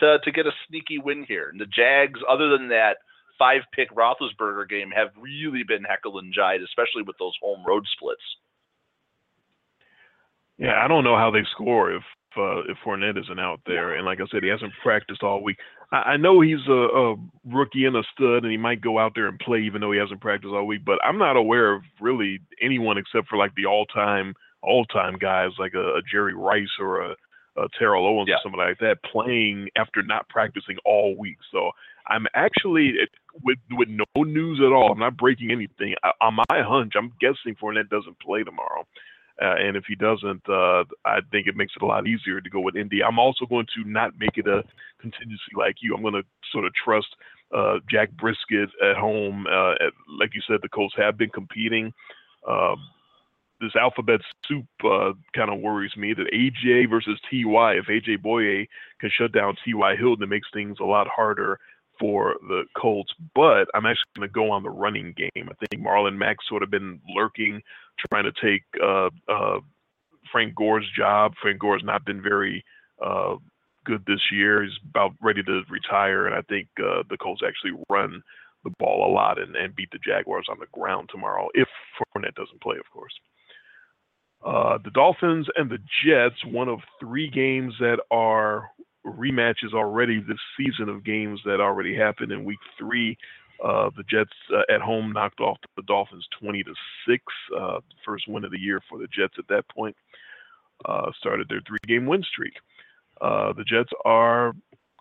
to to get a sneaky win here. And the Jags, other than that five pick Roethlisberger game, have really been heckle and jive, especially with those home road splits. Yeah, I don't know how they score if uh, if Fournette isn't out there, and like I said, he hasn't practiced all week. I, I know he's a, a rookie and a stud, and he might go out there and play even though he hasn't practiced all week. But I'm not aware of really anyone except for like the all-time all-time guys like a, a Jerry Rice or a, a Terrell Owens Yeah. or somebody like that playing after not practicing all week. So I'm actually with with no news at all. I'm not breaking anything. I, on my hunch, I'm guessing Fournette doesn't play tomorrow. Uh, and if he doesn't, uh, I think it makes it a lot easier to go with Indy. I'm also going to not make it a contingency like you. I'm going to sort of trust uh, Jack Brissett at home. Uh, at, like you said, the Colts have been competing. Um this alphabet soup uh, kind of worries me that AJ versus TY. If AJ Bouye can shut down TY Hilton, it makes things a lot harder for the Colts. But I'm actually going to go on the running game. I think Marlon Mack's sort of been lurking, trying to take uh, uh, Frank Gore's job. Frank Gore's not been very uh, good this year. He's about ready to retire, and I think uh, the Colts actually run the ball a lot and, and beat the Jaguars on the ground tomorrow, if Fournette doesn't play, of course. Uh, the Dolphins and the Jets, one of three games that are rematches already this season of games that already happened in week three. Uh, the Jets uh, at home knocked off the Dolphins 20 to 6, uh, first win of the year for the Jets at that point. Uh, started their three game win streak. Uh, the Jets are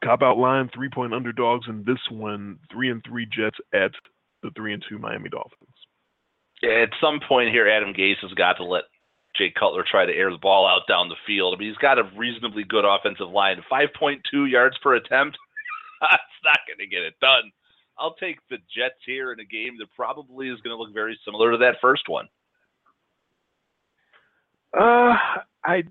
cop out line, three point underdogs in this one, three and three Jets at the three and two Miami Dolphins. At some point here, Adam Gase has got to let Jay Cutler try to air the ball out down the field. I mean, he's got a reasonably good offensive line. 5.2 yards per attempt. That's not going to get it done. I'll take the Jets here in a game that probably is going to look very similar to that first one. Uh, I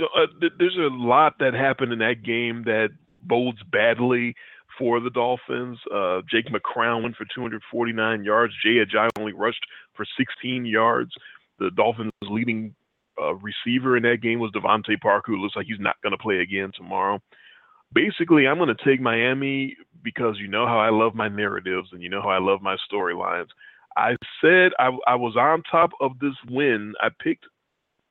uh, there's a lot that happened in that game that bodes badly for the Dolphins. Uh, Jake McCown went for 249 yards. Jay Ajayi only rushed for 16 yards. The Dolphins' leading uh, receiver in that game was DeVante Parker, who looks like he's not going to play again tomorrow. Basically, I'm going to take Miami because you know how I love my narratives and you know how I love my storylines. I said I, I was on top of this win. I picked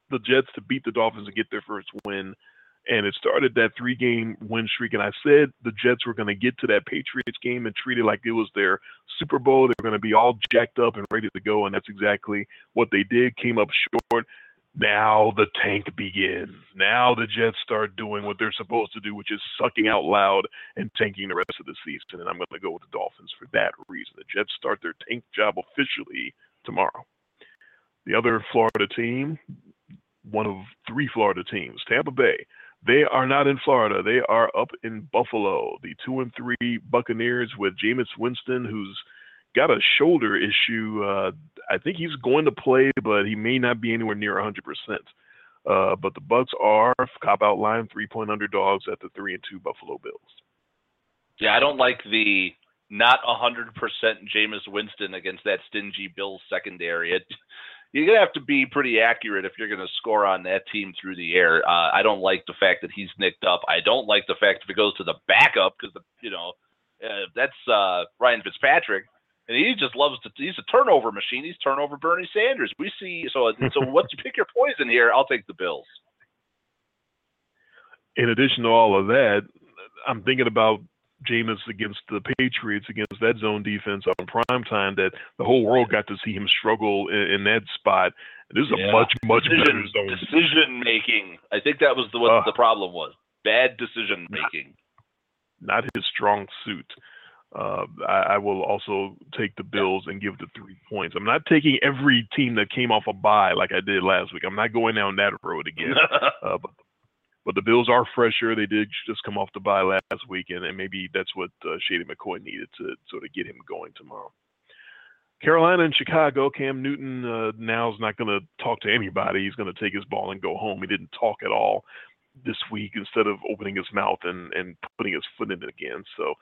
the Jets to beat the Dolphins and get their first win. And it started that three game win streak. And I said the Jets were going to get to that Patriots game and treat it like it was their Super Bowl. They were going to be all jacked up and ready to go. And that's exactly what they did. Came up short. Now the tank begins. Now the Jets start doing what they're supposed to do, which is sucking out loud and tanking the rest of the season. And I'm going to go with the Dolphins for that reason. The Jets start their tank job officially tomorrow. The other Florida team, one of three Florida teams, Tampa Bay. They are not in Florida. They are up in Buffalo. The two and three Buccaneers with Jameis Winston, who's got a shoulder issue. Uh, I think he's going to play, but he may not be anywhere near 100%. Uh, but the Bucks are cop out line three point underdogs at the three and two Buffalo Bills. Yeah, I don't like the not 100% Jameis Winston against that stingy Bills secondary. It, you're gonna have to be pretty accurate if you're gonna score on that team through the air. Uh, I don't like the fact that he's nicked up. I don't like the fact if it goes to the backup because you know uh, that's uh, Ryan Fitzpatrick, and he just loves to. He's a turnover machine. He's turnover Bernie Sanders. We see so so. What's pick your poison here? I'll take the Bills. In addition to all of that, I'm thinking about Jameis against the Patriots against that zone defense on prime time that the whole world got to see him struggle in, in that spot. This is yeah. a much much decision, better zone. Decision making. I think that was the, what uh, the problem was. Bad decision making. Not, not, his strong suit. Uh, I, I, will also take the Bills and give the three points. I'm not taking every team that came off a bye like I did last week. I'm not going down that road again. uh, but but the Bills are fresher. They did just come off the bye last week, and, and maybe that's what uh, Shady McCoy needed to sort of get him going tomorrow. Carolina and Chicago, Cam Newton uh, now is not going to talk to anybody. He's going to take his ball and go home. He didn't talk at all this week instead of opening his mouth and, and putting his foot in it again. So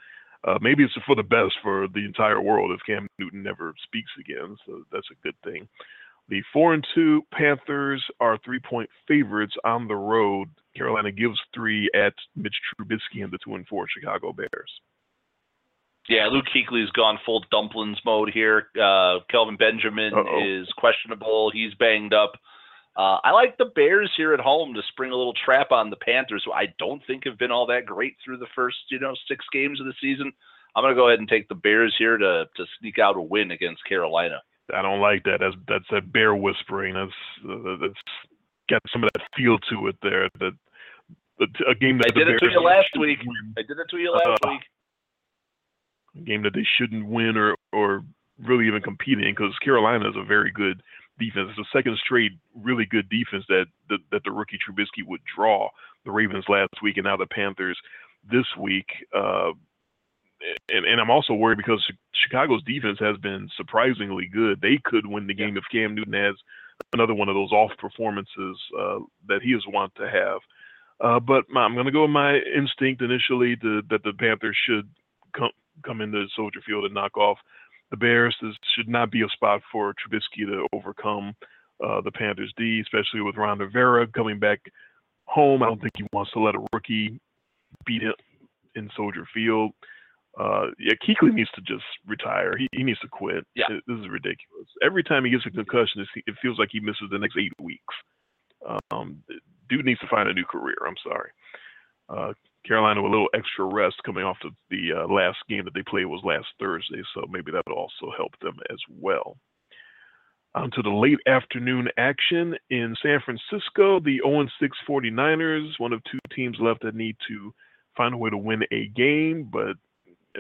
uh, maybe it's for the best for the entire world if Cam Newton never speaks again. So that's a good thing. The four and two Panthers are three point favorites on the road. Carolina gives three at Mitch Trubisky and the two and four Chicago Bears. Yeah, Luke Kuechly's gone full dumplings mode here. Uh, Kelvin Benjamin Uh-oh. is questionable. He's banged up. Uh, I like the Bears here at home to spring a little trap on the Panthers, who I don't think have been all that great through the first, you know, six games of the season. I'm going to go ahead and take the Bears here to to sneak out a win against Carolina. I don't like that. That's that's that bear whispering. That's uh, that's got some of that feel to it there. That, a game that I did it to you last week. Win. I did it to you last uh, week. A game that they shouldn't win or or really even compete in because Carolina is a very good defense. It's the second straight really good defense that, that that the rookie Trubisky would draw the Ravens last week and now the Panthers this week. Uh, and, and I'm also worried because Chicago's defense has been surprisingly good. They could win the game if Cam Newton has another one of those off performances uh, that he is wont to have. Uh, but my, I'm going to go with my instinct initially to, that the Panthers should come come into Soldier Field and knock off the Bears. This should not be a spot for Trubisky to overcome uh, the Panthers D, especially with Ron Rivera coming back home. I don't think he wants to let a rookie beat him in Soldier Field. Uh, yeah, Kuechly needs to just retire. He, he needs to quit. Yeah. This is ridiculous. Every time he gets a concussion, it feels like he misses the next eight weeks. Um, dude needs to find a new career. I'm sorry. Uh, Carolina with a little extra rest coming off the, the uh, last game that they played was last Thursday, so maybe that also help them as well. On to the late afternoon action in San Francisco. The 0 6 49ers, one of two teams left that need to find a way to win a game, but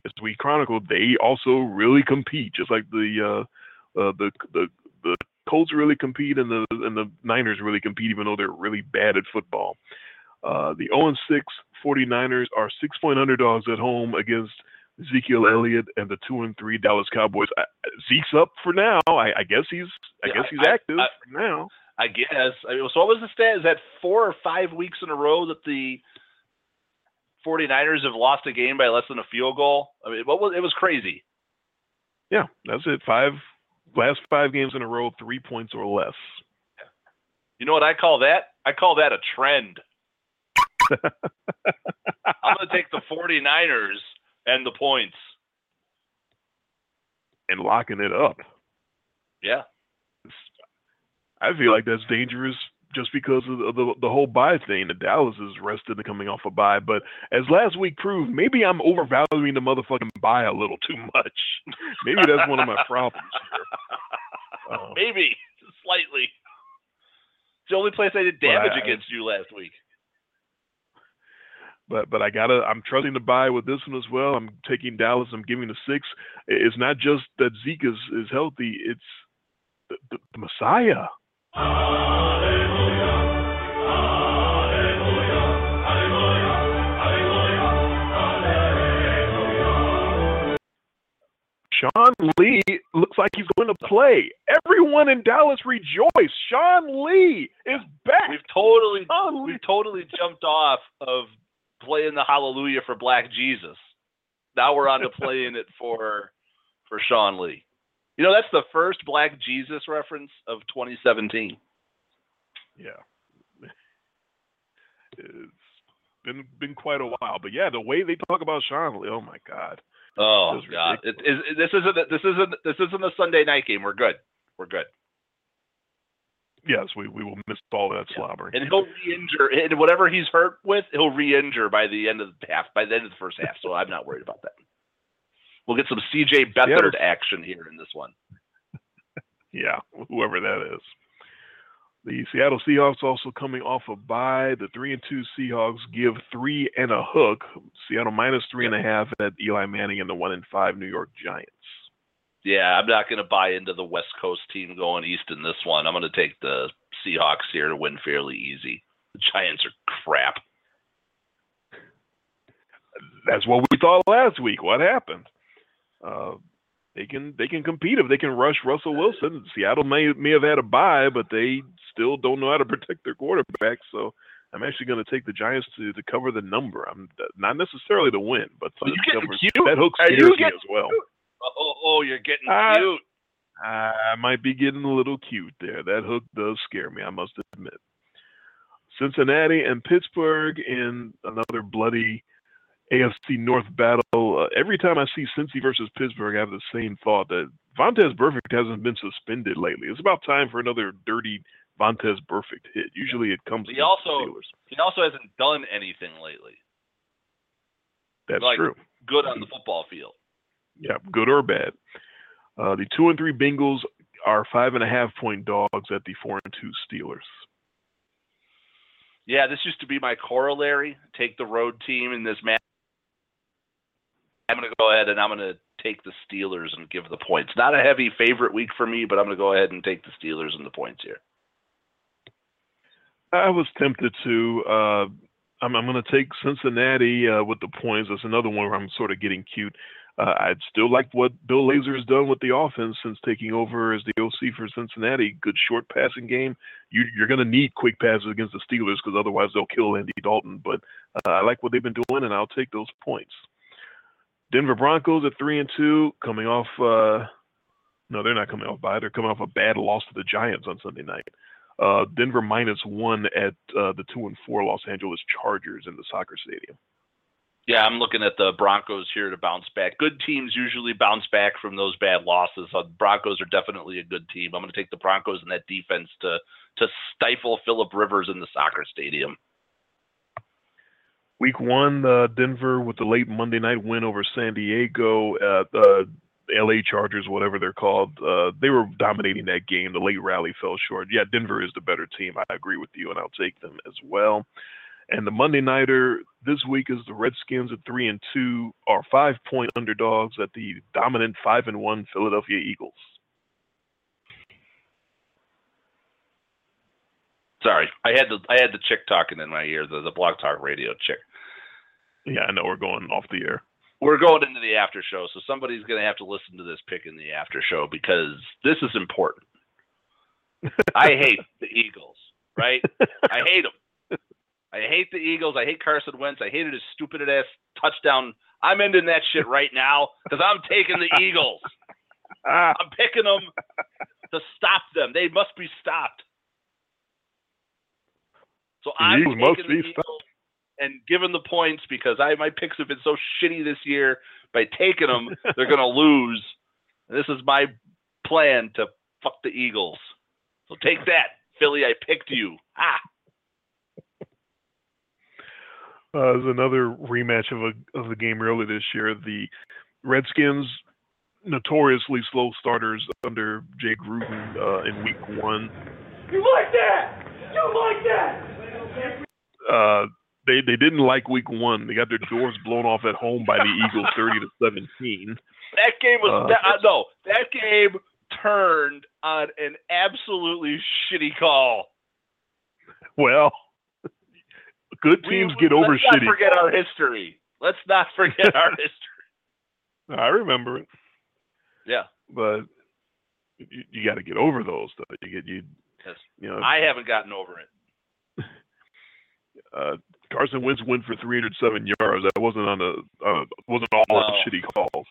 as we chronicled, they also really compete, just like the uh, uh, the the the Colts really compete and the and the Niners really compete, even though they're really bad at football. Uh, the 0 6 49ers are six point underdogs at home against Ezekiel Elliott and the two and three Dallas Cowboys. I, Zeke's up for now. I, I guess he's I Yeah, guess he's I- active now. I guess. I mean, so what was the stat? Is that four or five weeks in a row that the 49ers have lost a game by less than a field goal? I mean, what was it was crazy. Yeah, that's it. Five last five games in a row, three points or less. You know what I call that? I call that a trend. I'm going to take the 49ers and the points. and locking it up. Yeah. I feel like that's dangerous just because of the, the, whole bye thing. The Dallas is rested and coming off a bye, but as last week proved, maybe I'm overvaluing the motherfucking bye a little too much. maybe that's one of my problems here. Um, Maybe slightly. It's the only place I did damage I- against you last week. But but I gotta I'm trusting the bye with this one as well. I'm taking Dallas. I'm giving the six. It's not just that Zeke is, is healthy. It's the, the, the Messiah. Sean Lee looks like he's going to play. Everyone in Dallas rejoice. Sean Lee is back. We've totally we've totally jumped off of playing the Hallelujah for Black Jesus. Now we're on to playing it for for Sean Lee. You know that's the first Black Jesus reference of 2017. Yeah. It's been been quite a while, but yeah, the way they talk about Sean Lee, oh my God. Oh God! It, it, this isn't this isn't this isn't a Sunday night game. We're good. We're good. Yes, we, we will miss all that Yeah. slobbering. And he'll re-injure and whatever he's hurt with. He'll re-injure by the end of the half. By the end of the first half. So I'm not worried about that. We'll get some CJ Beathard Yeah. action here in this one. Yeah, whoever that is. The Seattle Seahawks also coming off a bye. The three and two Seahawks give three and a hook. Seattle minus three and a half at Eli Manning and the one and five New York Giants. Yeah, I'm not going to buy into the West Coast team going east in this one. I'm going to take the Seahawks here to win fairly easy. The Giants are crap. That's what we thought last week. What happened? Uh, they can they can compete if they can rush Russell Wilson. Seattle may may have had a bye, but they still don't know how to protect their quarterback. So I'm actually going to take the Giants to, to cover the number. I'm not necessarily to win, but to you? That hook Are you me as well. Oh, oh you're getting Uh, cute. I might be getting a little cute there. That hook does scare me, I must admit. Cincinnati and Pittsburgh in another bloody AFC North battle. Uh, every time I see Cincy versus Pittsburgh, I have the same thought that Vontaze Burfict hasn't been suspended lately. It's about time for another dirty Vontaze Burfict hit. Usually it comes He also-. He also hasn't done anything lately. That's like- true. Good on the football field. Yeah, good or bad. Uh, the two and three Bengals are five and a half point dogs at the four and two Steelers. Yeah, this used to be my corollary. Take the road team in this match. I'm going to go ahead and I'm going to take the Steelers and give the points. Not a heavy favorite week for me, but I'm going to go ahead and take the Steelers and the points here. I was tempted to. Uh, I'm, I'm going to take Cincinnati uh, with the points. That's another one where I'm sort of getting cute. Uh, I'd still like what Bill Lazor has done with the offense since taking over as the OC for Cincinnati. Good short passing game. You, you're going to need quick passes against the Steelers because otherwise they'll kill Andy Dalton. But uh, I like what they've been doing, and I'll take those points. Denver Broncos at three and two, coming off. Uh, no, they're not coming off bye. They're coming off a bad loss to the Giants on Sunday night. Uh, Denver minus one at uh, the two and four Los Angeles Chargers in the soccer stadium. Yeah, I'm looking at the Broncos here to bounce back. Good teams usually bounce back from those bad losses. Uh, Broncos are definitely a good team. I'm going to take the Broncos and that defense to to stifle Philip Rivers in the soccer stadium. Week one, uh, Denver with the late Monday night win over San Diego. Uh, the LA Chargers, whatever they're called, uh, they were dominating that game. The late rally fell short. Yeah, Denver is the better team. I agree with you, and I'll take them as well. And the Monday nighter this week is the Redskins at three and two, are five point underdogs at the dominant five and one Philadelphia Eagles. Sorry, I had the I had the chick talking in my ear, the the blog talk radio chick. Yeah, I know we're going off the air. we're going into the after show, so somebody's going to have to listen to this pick in the after show because this is important. I hate the Eagles, right? I hate them. I hate the Eagles. I hate Carson Wentz. I hated his stupid ass touchdown. I'm ending that shit right now because I'm taking the Eagles. I'm picking them to stop them. They must be stopped. So I'm Eagles taking must the be Eagles and giving the points because I my picks have been so shitty this year. By taking them, they're going to lose. This is my plan to fuck the Eagles. So take that, Philly. I picked you. Ah, Uh, there's another rematch of a of the game earlier this year. The Redskins, notoriously slow starters under Jay Gruden uh, in Week One. You like that? You like that? Uh, they they didn't like Week One. They got their doors blown off at home by the Eagles, thirty to seventeen. that game was Uh, that, uh, no. That game turned on an absolutely shitty call. Well, good teams we- get over let's not forget our history. Let's not forget our history. I remember it, Yeah, but you, you got to get over those. Though you get you Yes. you know I haven't gotten over it. uh, Carson Wentz went for 307 yards. That wasn't on the uh, wasn't all on No. the shitty calls.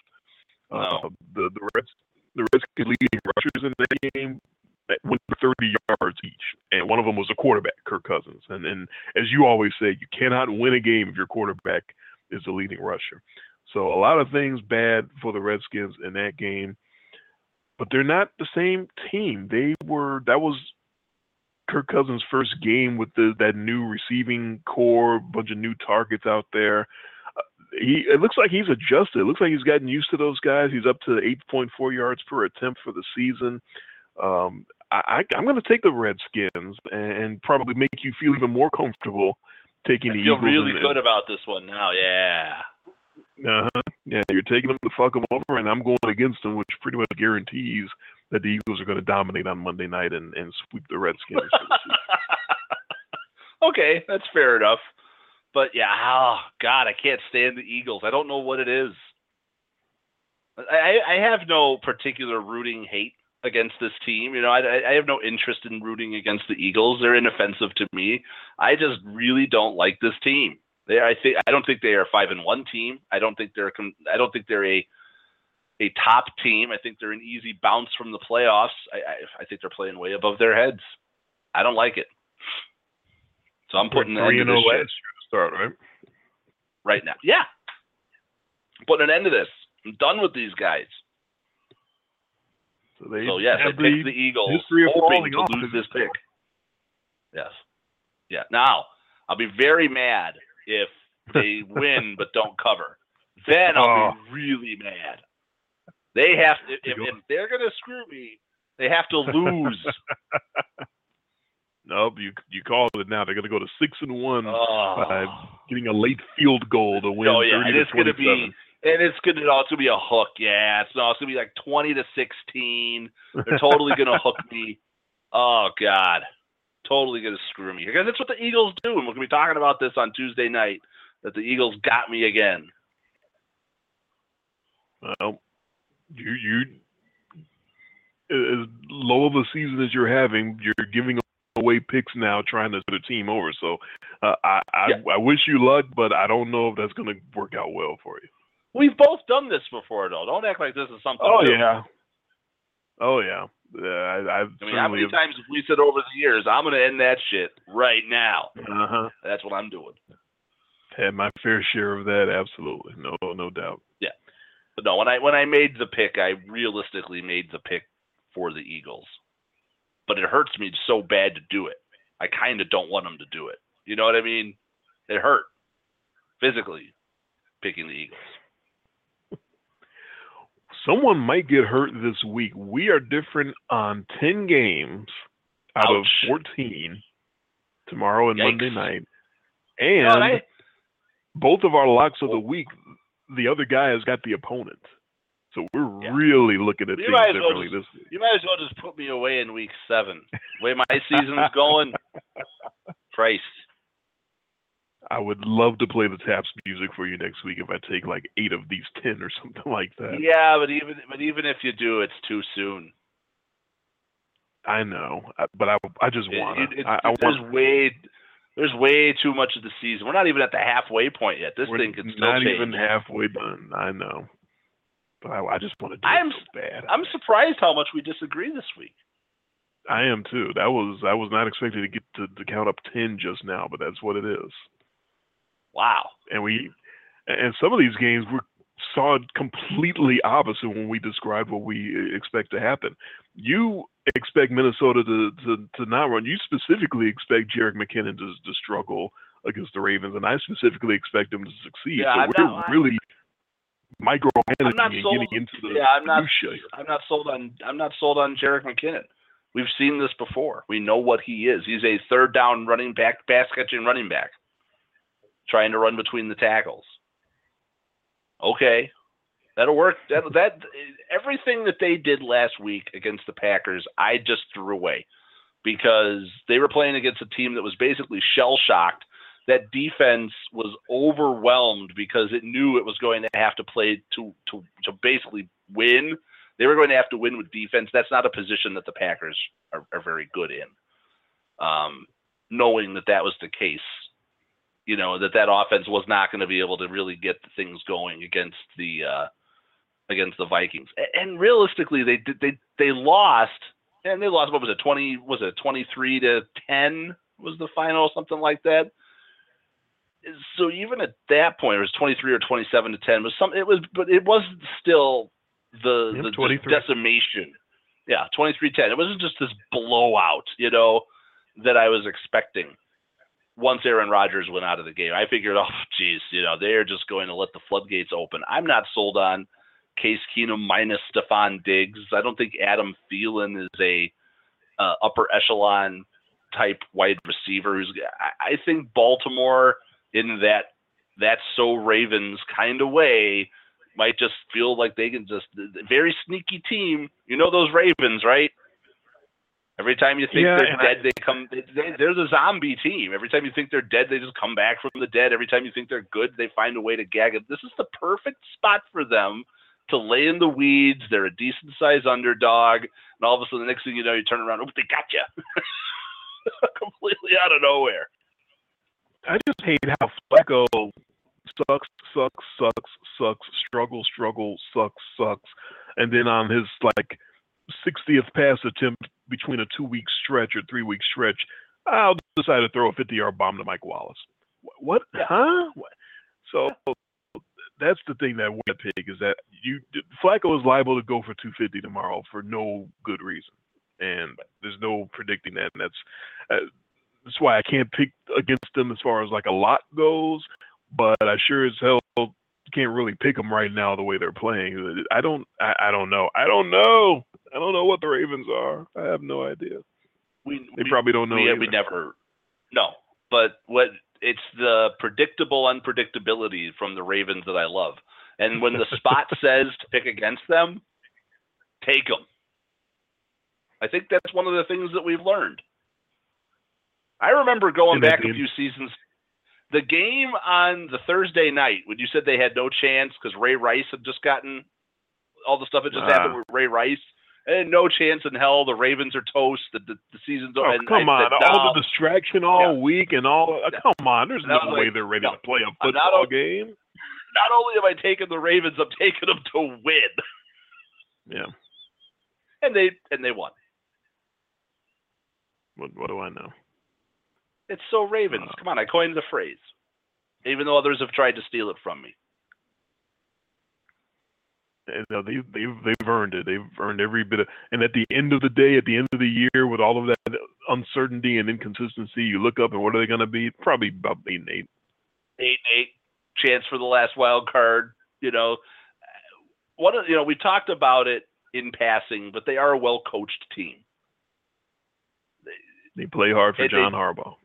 Uh, No. The the Reds the Redskins leading rushers in that game that went 30 yards each, and one of them was a quarterback, Kirk Cousins. And and as you always say, you cannot win a game if your quarterback is the leading rusher. So a lot of things bad for the Redskins in that game, but they're not the same team. They were that was Kirk Cousins' first game with the that new receiving corps, bunch of new targets out there. Uh, he it looks like he's adjusted. It looks like he's gotten used to those guys. He's up to 8.4 yards per attempt for the season. Um, I, I'm going to take the Redskins and, probably make you feel even more comfortable taking the Eagles. I the feel Eagles. really and- good about this one now. Yeah. uh-huh. Yeah, you're taking them to fuck them over, and I'm going against them, which pretty much guarantees that the Eagles are going to dominate on Monday night and, and sweep the Redskins. for the season. okay, that's fair enough. But yeah, oh God, I can't stand the Eagles. I don't know what it is. I, I have no particular rooting hate against this team. You know, I, I have no interest in rooting against the Eagles. They're inoffensive to me. I just really don't like this team. They, I think, I don't think they are a five and one team. I don't think they're, a I don't think they're a, a top team. I think they're an easy bounce from the playoffs. I, I, I think they're playing way above their heads. I don't like it. So I'm putting an end to this last shit year to start, right? right now. Yeah. Putting an end to this. I'm done with these guys. So they So yes, have picked the Eagles, history of falling to off lose this pick. Yes. Yeah. Now I'll be very mad if they win but don't cover. Then I'll be oh. really mad. They have to, if, if they're gonna screw me, they have to lose. Nope, you you called it now. They're going to go to six and one oh. by getting a late field goal to win Oh, yeah, 30 it to is gonna be- And it's gonna, no, it's gonna be a hook. Yeah, it's no, it's gonna be like twenty to sixteen. They're totally gonna hook me. Oh God, totally gonna screw me because that's what the Eagles do, and we're gonna be talking about this on Tuesday night. That the Eagles got me again. Well, you you as low of a season as you're having, you're giving away picks now, trying to put a team over. So uh, I I, Yeah. I wish you luck, but I don't know if that's going to work out well for you. We've both done this before, though. Don't act like this is something. Oh new. yeah, oh yeah. Yeah, I, I've I mean, how many times have we said over the years, "I'm gonna end that shit right now"? Uh huh. That's what I'm doing. Had my fair share of that. Absolutely, no no doubt. Yeah, but no, when I when I made the pick, I realistically made the pick for the Eagles. But it hurts me so bad to do it. I kind of don't want them to do it. You know what I mean? It hurt physically picking the Eagles. Someone might get hurt this week. We are different on 10 games out Ouch. of 14 tomorrow and Yikes. Monday night. And know, and I- both of our locks of the week, the other guy has got the opponent. So we're Yeah. really looking at You things as well differently this week. you might as well just put me away in week seven. The way my season's going, Christ. I would love to play the taps music for you next week if I take like eight of these ten or something like that. Yeah, but even but even if you do, it's too soon. I know, uh, but I I just want it- to. I, I there's want. way there's way too much of the season. We're not even at the halfway point yet. This We're thing could still not change. even halfway done. I know, but I, I just want to do I'm- it so bad. I'm surprised how much we disagree this week. I am too. That was I was not expecting to get to, to count up ten just now, but that's what it is. Wow. And we and some of these games we saw completely opposite when we described what we uh, expect to happen. You expect Minnesota to to, to not run. You specifically expect Jerick McKinnon to, to struggle against the Ravens, and I specifically expect him to succeed. Yeah, so I'm we're not- really micromanaging I'm not and sold- getting into the Yeah, I'm not. I'm not sold on. I'm not sold on Jerick McKinnon. We've seen this before. We know what he is. He's a third down running back, pass catching running back, trying to run between the tackles. Okay, that'll work. That that everything that they did last week against the Packers, I just threw away because they were playing against a team that was basically shell shocked. That defense was overwhelmed because it knew it was going to have to play to to to basically win. They were going to have to win with defense. That's not a position that the Packers are, are very good in. Um, knowing that that was the case, you know that that offense was not going to be able to really get things going against the uh, against the Vikings. And realistically, they they they lost, and they lost. What was it? Twenty was it twenty three to ten was the final, something like that. So even at that point, it was twenty three or twenty seven to ten. It was some. It was, but it was still the Yep, the decimation. Yeah, 23-10. It wasn't just this blowout, you know, that I was expecting once Aaron Rodgers went out of the game. I figured, oh, geez, you know, they're just going to let the floodgates open. I'm not sold on Case Keenum minus Stefon Diggs. I don't think Adam Thielen is a uh, upper echelon type wide receiver. Who's I, I think Baltimore in that that so Ravens kind of way might just feel like they can just very sneaky team. You know those Ravens, right? Every time you think Yeah, they're dead, they come. They, they're the zombie team. Every time you think they're dead, they just come back from the dead. Every time you think they're good, they find a way to gag it. This is the perfect spot for them to lay in the weeds. They're a decent sized underdog, and all of a sudden, the next thing you know, you turn around, oh, they got you, completely out of nowhere. I just hate how Flacco sucks, sucks, sucks, sucks, struggle, struggle, sucks, sucks, and then on his like 60th pass attempt between a two-week stretch or three-week stretch, I'll decide to throw a 50-yard bomb to Mike Wallace. Wh- What? Huh? What? So that's the thing that we pig is that you Flacco is liable to go for 250 tomorrow for no good reason, and there's no predicting that. And that's uh, that's why I can't pick against them as far as like a lot goes. But I sure as hell can't really pick them right now the way they're playing. I don't. I, I don't know. I don't know. I don't know what the Ravens are. I have no idea. We They we, probably don't know. we, we never no but what it's the predictable unpredictability from the ravens that i love and when the spot says to pick against them take them i think that's one of the things that we've learned i remember going back a few seasons the game on the thursday night when you said they had no chance because ray rice had just gotten all the stuff that just Ah. happened with ray rice and no chance in hell. The Ravens are toast. The, the, the season's Oh, over. and come on! said, All no. the distraction all Yeah. week and all. Uh, come on! There's no was way like, they're ready no, to play a I'm not football game. Not only am I taking the Ravens, I'm taking them to win, Yeah. and they and they won. What, what do I know? It's so Ravens. Uh. Come on, I coined the phrase, even though others have tried to steal it from me. And, uh, they, they've they've earned it. They've earned every bit of. And at the end of the day, at the end of the year, with all of that uncertainty and inconsistency, you look up and what are they going to be? Probably about eight and eight. Eight and eight chance for the last wild card. You know, what you know we talked about it in passing, but they are a well coached team. They play hard for They- they- John Harbaugh.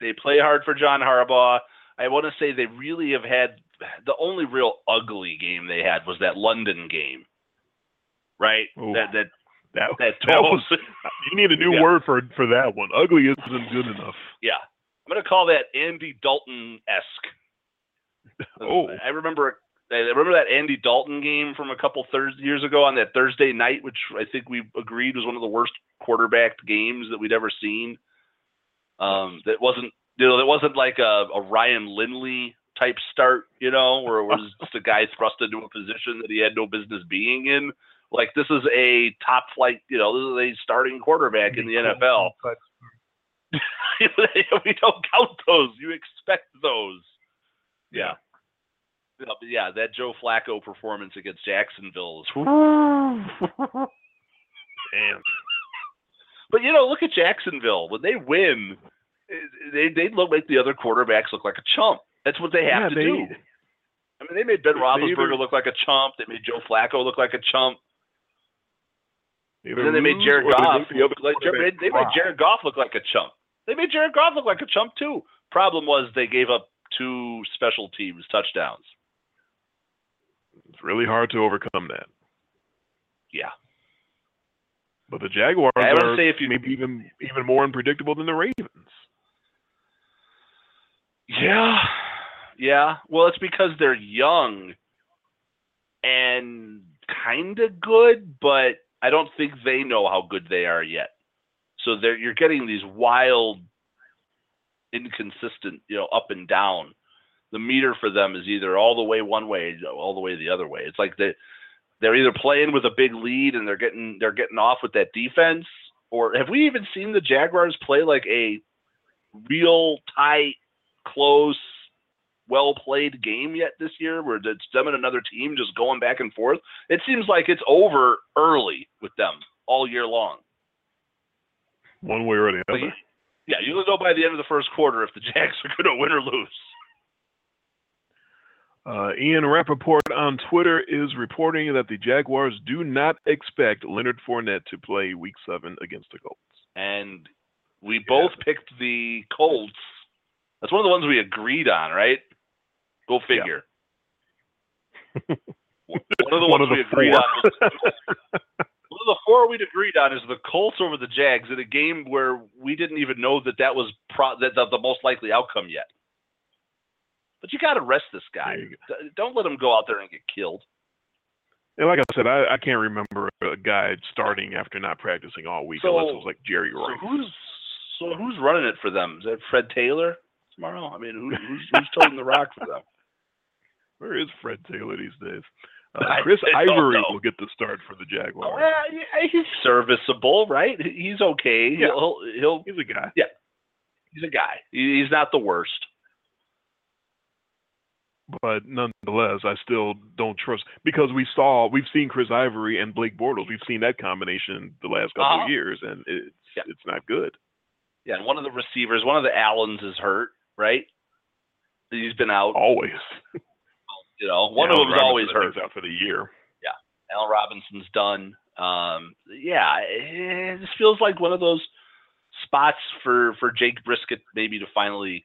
They play hard for John Harbaugh. I want to say they really have had the only real ugly game they had was that London game, right? Ooh. That that That, that that was. You need a new Yeah. word for for that one. Ugly isn't good enough. yeah. I'm going to call that Andy Dalton esque. Oh. I remember. I remember that Andy Dalton game from a couple thurs years ago on that Thursday night, which I think we agreed was one of the worst quarterbacked games that we'd ever seen. Um, that wasn't, you know, that wasn't like a, a Ryan Lindley type start, you know, where it was just a guy thrust into a position that he had no business being in. Like this is a top flight, you know, this is a starting quarterback in the NFL. we don't count those. You expect those. Yeah. Yeah, yeah, that Joe Flacco performance against Jacksonville is. Damn. But you know, look at Jacksonville when they win. They they look make the other quarterbacks look like a chump. That's what they have Yeah, to they- do. I mean, they made Ben they Roethlisberger either- look like a chump. They made Joe Flacco look like a chump. And then they made Jared they Goff the look like they made, they made. Jared Goff look like a chump. They made Jared Goff look like a chump too. Problem was they gave up two special teams touchdowns. It's really hard to overcome that. Yeah. But the Jaguars I would are say if you- maybe even even more unpredictable than the Ravens. Yeah. Yeah. Well, it's because they're young and kind of good, but I don't think they know how good they are yet. So they're you're getting these wild inconsistent, you know, up and down. The meter for them is either all the way one way, all the way the other way. It's like they they're either playing with a big lead and they're getting they're getting off with that defense, or have we even seen the Jaguars play like a real tight, close, well played game yet this year, where it's them and another team just going back and forth? It seems like it's over early with them all year long. One way or the other. yeah, you'll know by the end of the first quarter if the Jags are going to win or lose. Uh, Ian Rapoport on Twitter is reporting that the Jaguars do not expect Leonard Fournette to play Week Seven against the Colts. And we both picked the Colts. That's one of the ones we agreed on, right? Go figure. one of the One ones of the we agreed four. on. Was, one of the four we'd agreed on is the Colts over the Jags in a game where we didn't even know that that was pro- that, that the most likely outcome yet. But you got to rest this guy. There you D- Don't let him go out there and get killed. And like I said, I, I can't remember a guy starting after not practicing all week So- unless it was like Jerry So Rice. who's so who's running it for them? Is that Fred Taylor tomorrow? I mean, who, who's who's toting the rock for them? Where is Fred Taylor these days? Uh, Chris Ivory will get the start for the Jaguars. yeah, he's serviceable, right? He's okay. Yeah. He'll, he'll He's a guy. Yeah, he's a guy. He's not the worst. but nonetheless, I still don't trust because we saw we've seen Chris Ivory and Blake Bortles. We've seen that combination the last couple Uh-huh. of years, and it's Yeah. it's not good. Yeah, and one of the receivers, one of the Allens is hurt, right? He's been out. Always. You know, one Yeah, of them's Robinson, always hurt. out for the year. Yeah, Al Robinson's done. Um, yeah, it just feels like one of those spots for for Jake Brissett maybe to finally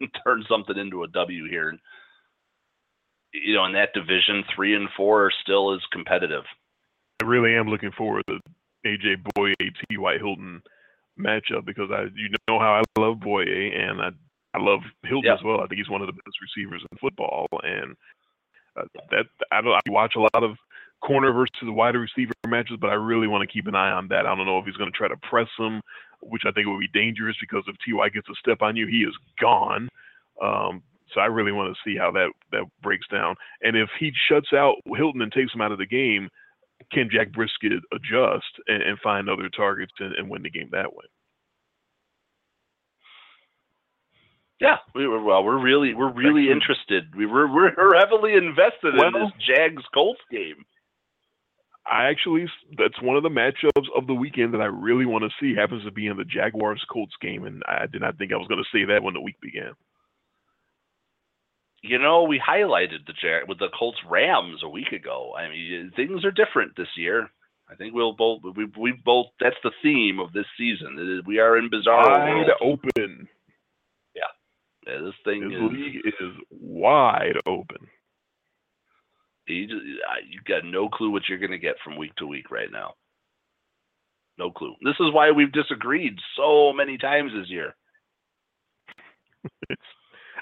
turn something into a W here. And you know, in that division, three and four are still as competitive. I really am looking forward to AJ Bouye T. White Hilton matchup because I you know how I love Bouye and I I love Hilton Yeah. as well. I think he's one of the best receivers in football, and uh, that I don't I watch a lot of corner versus wide receiver matches, but I really want to keep an eye on that. I don't know if he's going to try to press him, which I think would be dangerous because if Ty gets a step on you, he is gone. Um, so I really want to see how that that breaks down. And if he shuts out Hilton and takes him out of the game, can Jack Brissett adjust and, and find other targets and, and win the game that way? Yeah, we were well. We're really we're really interested. We were we're, heavily invested in this Jags Colts game. I actually that's one of the matchups of the weekend that I really want to see. Happens to be in the Jaguars Colts game, and I did not think I was going to say that when the week began. You know, we highlighted the Jag with the Colts Rams a week ago. I mean, things are different this year. I think we'll both we we both that's the theme of this season. We are in bizarre Wide world. open. Yeah, this thing This is league is wide open. you, just, you got no clue what you're going to get from week to week right now. No clue. This is why we've disagreed so many times this year. it's.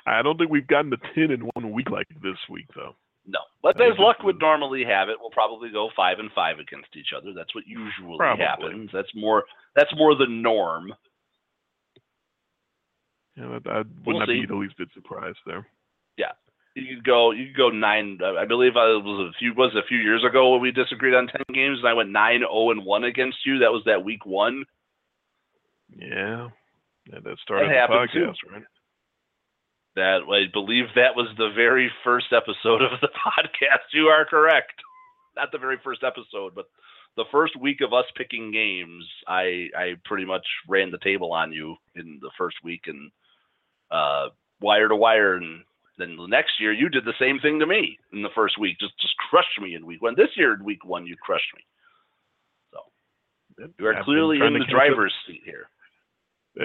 I don't think we've gotten to ten in one week like this week though. No, but as luck would normally have it, we'll probably go five and five against each other. That's what usually Probably. happens. That's more. That's more the norm. Yeah, I, I would We'll not see. be the least bit surprised there. Yeah, you could go. You could go nine. Uh, I believe I was a few was a few years ago when we disagreed on ten games, and I went nine zero and one against you. That was that week one. Yeah, yeah that started That the happened, too. podcast, right? That I believe that was the very first episode of the podcast. You are correct. Not the very first episode, but the first week of us picking games, I I pretty much ran the table on you in the first week and uh, wire to wire, and then the next year you did the same thing to me in the first week. Just just crushed me in week one. This year in week one you crushed me. So you I've are clearly in the catch up driver's seat here.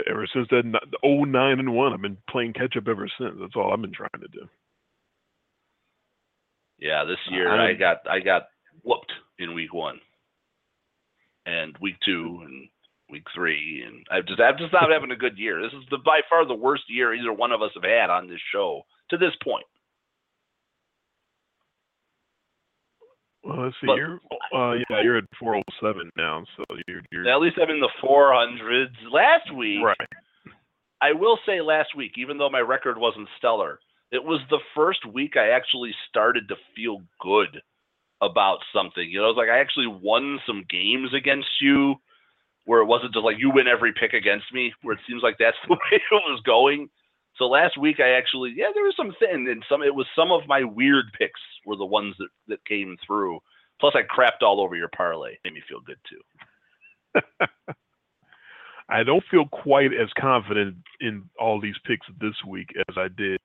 ever since then, n- oh nine and one. I've been playing catch up ever since. That's all I've been trying to do. Yeah, this year I- I got I got whooped in week one, and week two, and week three, and I've just I'm just not having a good year. This is the by far the worst year either one of us have had on this show to this point. Well, let's see. But- you're uh, yeah, you're at four oh seven now, so you're you're At least I'm in the 400s. Last week, right. I will say last week, even though my record wasn't stellar, it was the first week I actually started to feel good about something. You know, it's like I actually won some games against you where it wasn't just like you win every pick against me, where it seems like that's the way it was going. So last week I actually yeah, there was some thin and some it was some of my weird picks were the ones that, that came through. Plus I crapped all over your parlay. Made me feel good too. I don't feel quite as confident in all these picks this week as I did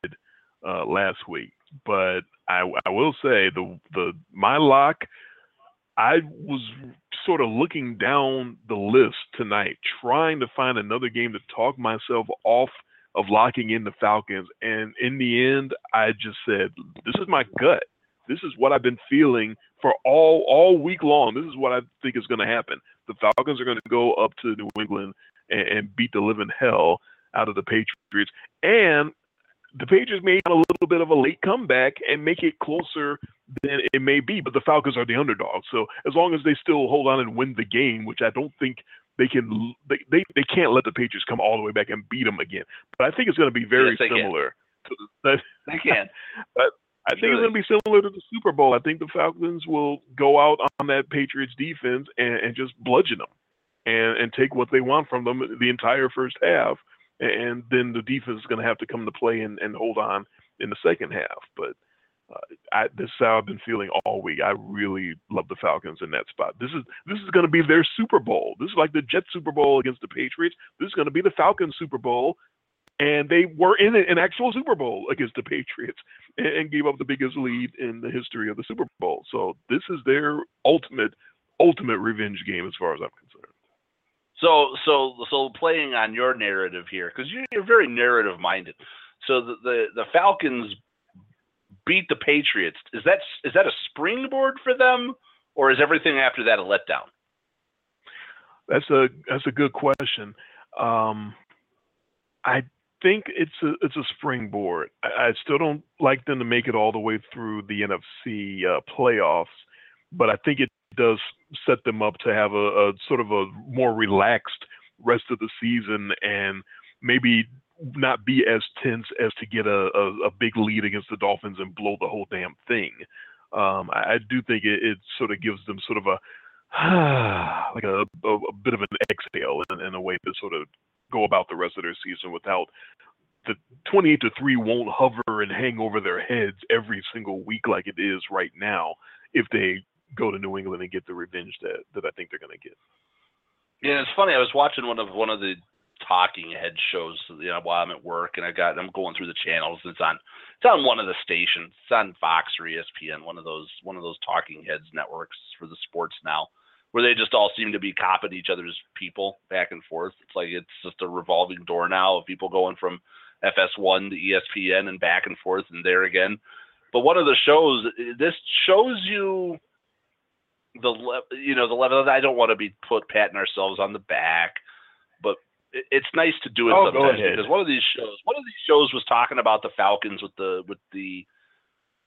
uh, last week, but I, I will say the the my lock. I was sort of looking down the list tonight, trying to find another game to talk myself off of locking in the Falcons, and in the end, I just said, "This is my gut. This is what I've been feeling for all all week long. This is what I think is going to happen. The Falcons are going to go up to New England and, and beat the living hell out of the Patriots, and the Patriots may have a little bit of a late comeback and make it closer than it may be. But the Falcons are the underdog, so as long as they still hold on and win the game, which I don't think they can, they they, they can't let the Patriots come all the way back and beat them again. But I think it's going to be very Yes, can. similar. To the, They can. I think it's going to be similar to the Super Bowl. I think the Falcons will go out on that Patriots defense and, and just bludgeon them and, and take what they want from them the entire first half. And then the defense is going to have to come to play and, and hold on in the second half. But uh, I, this is how I've been feeling all week. I really love the Falcons in that spot. This is this is going to be their Super Bowl. This is like the Jets Super Bowl against the Patriots. This is going to be the Falcons Super Bowl and they were in an actual Super Bowl against the Patriots and, and gave up the biggest lead in the history of the Super Bowl. So this is their ultimate, ultimate revenge game as far as I'm concerned. So, so, so playing on your narrative here, because you're very narrative minded. So the, the the Falcons beat the Patriots. Is that is that a springboard for them, or is everything after that a letdown? That's a that's a good question. Um, I think it's a it's a springboard. I, I still don't like them to make it all the way through the NFC uh, playoffs, but I think it does set them up to have a, a sort of a more relaxed rest of the season and maybe not be as tense as to get a, a, a big lead against the Dolphins and blow the whole damn thing. Um, I, I do think it, it sort of gives them sort of a like a, a, a bit of an exhale in, in a way to sort of go about the rest of their season without the 28 to 3 won't hover and hang over their heads every single week like it is right now if they go to New England and get the revenge that, that I think they're going to get. Yeah, it's funny. I was watching one of one of the talking head shows, you know, while I'm at work, and I got I'm going through the channels. And it's on it's on one of the stations. It's on Fox or ESPN, one of those one of those talking heads networks for the sports now, where they just all seem to be copying each other's people back and forth. It's like it's just a revolving door now of people going from FS1 to ESPN and back and forth and there again. But one of the shows, this shows you the le- you know the level. I don't want to be put patting ourselves on the back, but it- it's nice to do it Oh, sometimes because one of these shows, one of these shows was talking about the Falcons with the with the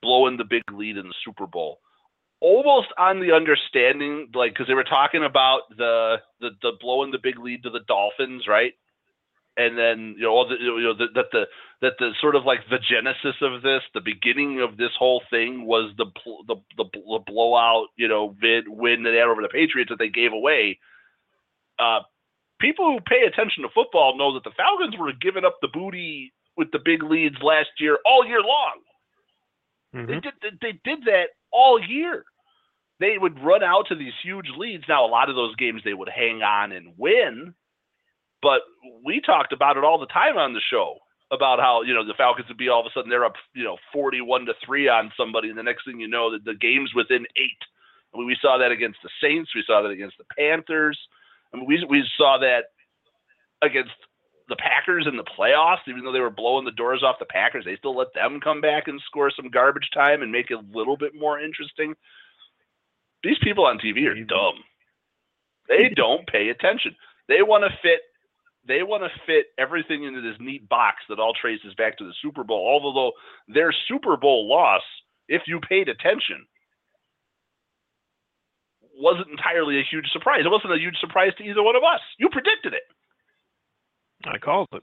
blowing the big lead in the Super Bowl, almost on the understanding, like because they were talking about the the the blowing the big lead to the Dolphins, right? And then you know all the you know the, that the that the sort of like the genesis of this, the beginning of this whole thing was the the the, the blowout, you know, vid, win that they had over the Patriots that they gave away. Uh, people who pay attention to football know that the Falcons were giving up the booty with the big leads last year all year long. They Mhm. did they- they did that all year. They would run out to these huge leads. Now a lot of those games they would hang on and win, but we talked about it all the time on the show about how you know the Falcons would be all of a sudden they're up you know forty-one to three on somebody, and the next thing you know that the game's within eight. I mean, we saw that against the Saints. We saw that against the Panthers. I mean, we we saw that against the Packers in the playoffs. Even though they were blowing the doors off the Packers, they still let them come back and score some garbage time and make it a little bit more interesting. These people on TV are dumb. They don't pay attention. They want to fit. They want to fit everything into this neat box that all traces back to the Super Bowl. Although their Super Bowl loss, if you paid attention, wasn't entirely a huge surprise. It wasn't a huge surprise to either one of us. You predicted it. I called it.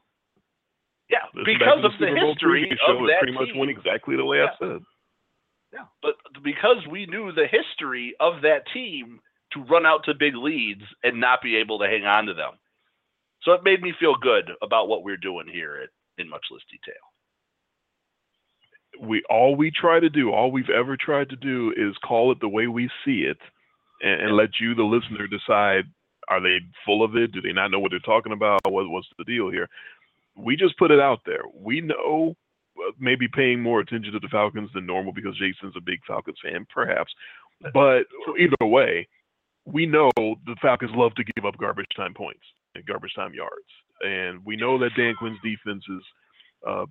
Yeah, Listen because of the Bowl history show, of that pretty much team. went exactly the way I said. Yeah, but because we knew the history of that team to run out to big leads and not be able to hang on to them. So it made me feel good about what we're doing here at, in much less detail. we all we try to do, all we've ever tried to do is call it the way we see it and, and let you, the listener, decide are they full of it? Do they not know what they're talking about? What, what's the deal here? We just put it out there. We know uh, maybe paying more attention to the Falcons than normal because Jason's a big Falcons fan, perhaps. But either way, we know the Falcons love to give up garbage time points and garbage time yards. And we know that Dan Quinn's defense is uh,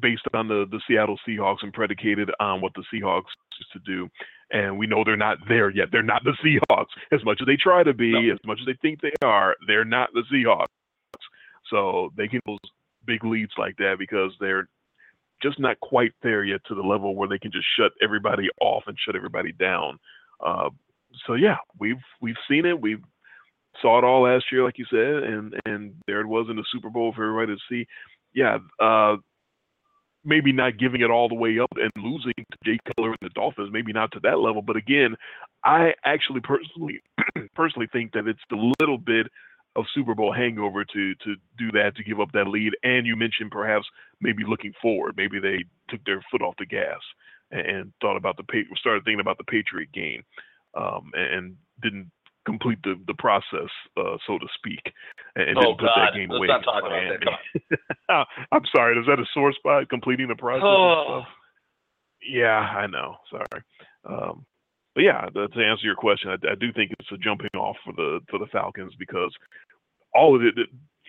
based on the, the Seattle Seahawks and predicated on what the Seahawks used to do. And we know they're not there yet. They're not the Seahawks. As much as they try to be, No. as much as they think they are, they're not the Seahawks. So they can those big leads like that because they're just not quite there yet to the level where they can just shut everybody off and shut everybody down. Uh, so yeah, we've we've seen it. We saw it all last year, like you said, and and there it was in the Super Bowl for everybody to see. Yeah, uh, maybe not giving it all the way up and losing to Jay Cutler and the Dolphins, maybe not to that level. But again, I actually personally personally think that it's a little bit of Super Bowl hangover to to do that to give up that lead. And you mentioned perhaps maybe looking forward, maybe they took their foot off the gas and, thought about the started thinking about the Patriot game, um, and didn't complete the the process, uh, so to speak, and, and Oh, didn't put God. that game Let's away. not talk about that. I'm sorry. Is that a sore spot? Completing the process. and Oh. stuff? Yeah, I know. Sorry. Um, but yeah, to, to answer your question, I, I do think it's a jumping off for the for the Falcons because all of it.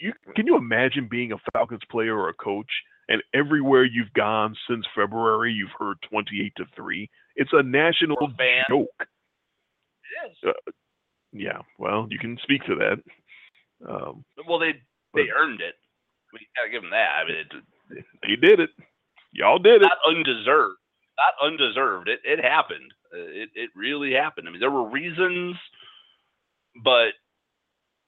You can you imagine being a Falcons player or a coach, and everywhere you've gone since February, you've heard 28 to three. It's a national For a fan. joke. It is. Uh, Yeah. Well, you can speak to that. Um, Well, they they But- earned it. We gotta give them that. I mean, it, they did it. Y'all did it. not undeserved. Not undeserved. It it happened. Uh, It it really happened. I mean, there were reasons, but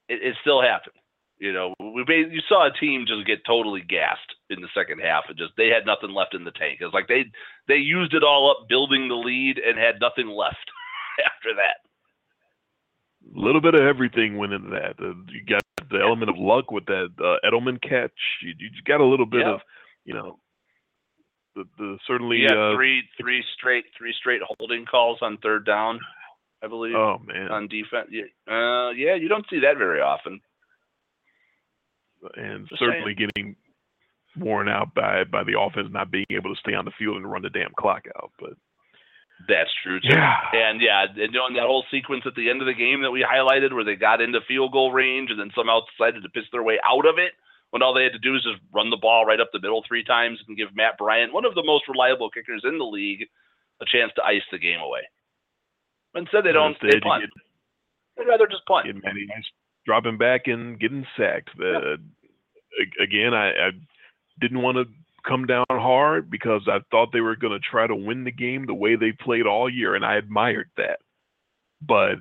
it, it still happened. You know, we ba- you saw a team just get totally gassed in the second half, and just they had nothing left in the tank. It was like they they used it all up building the lead and had nothing left after that. A little bit of everything went into that. Uh, you got the element of luck with that uh, Edelman catch. You, you just got a little bit Yeah. of, you know, the, the certainly. Had uh, three three straight three straight holding calls on third down, I believe, oh man, on defense. Yeah, uh, yeah, you don't see that very often. and just certainly getting worn out by by the offense not being able to stay on the field and run the damn clock out. But That's true too. yeah, And yeah, and doing that whole sequence at the end of the game that we highlighted where they got into field goal range and then somehow decided to piss their way out of it when all they had to do is just run the ball right up the middle three times and give Matt Bryant, one of the most reliable kickers in the league, a chance to ice the game away. Instead, they don't. Instead, they punt. Get, They'd rather just punt. get Matty Ice, dropping back and getting sacked. Uh, again, I, I didn't want to come down hard because I thought they were going to try to win the game the way they played all year, and I admired that. But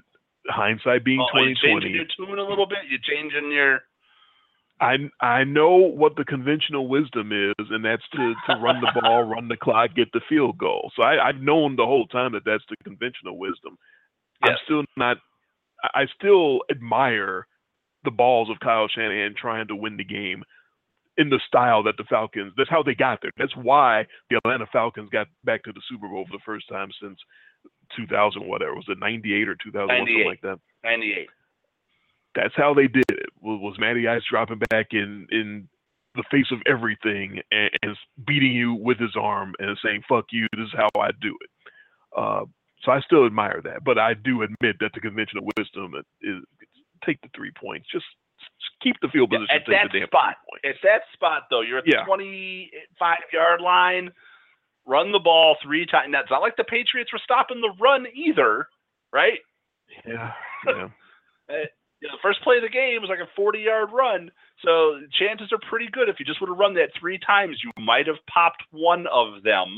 hindsight being Oh, are you 2020, changing your tune a little bit? You changing your I I know what the conventional wisdom is, and that's to, to run the ball, run the clock, get the field goal. So I, I've known the whole time that that's the conventional wisdom. I'm still not. I still admire the balls of Kyle Shanahan trying to win the game in the style that the Falcons. That's how they got there. That's why the Atlanta Falcons got back to the Super Bowl for the first time since 2000, whatever was it, 98 or 2001, something like that ninety eight. that's how they did it. Was, Matty Ice dropping back in in the face of everything and, and beating you with his arm and saying "fuck you"? This is how I do it. Uh, so I still admire that, but I do admit that the conventional wisdom is take the three points. Just keep the field Yeah, position. at take that spot. At that spot though, you're at the Yeah. twenty five yard line. Run the ball three times. It's not like the Patriots were stopping the run either, right? Yeah, yeah. Uh, you know, the first play of the game was like a 40 yard run. So chances are pretty good if you just would have run that three times, you might have popped one of them,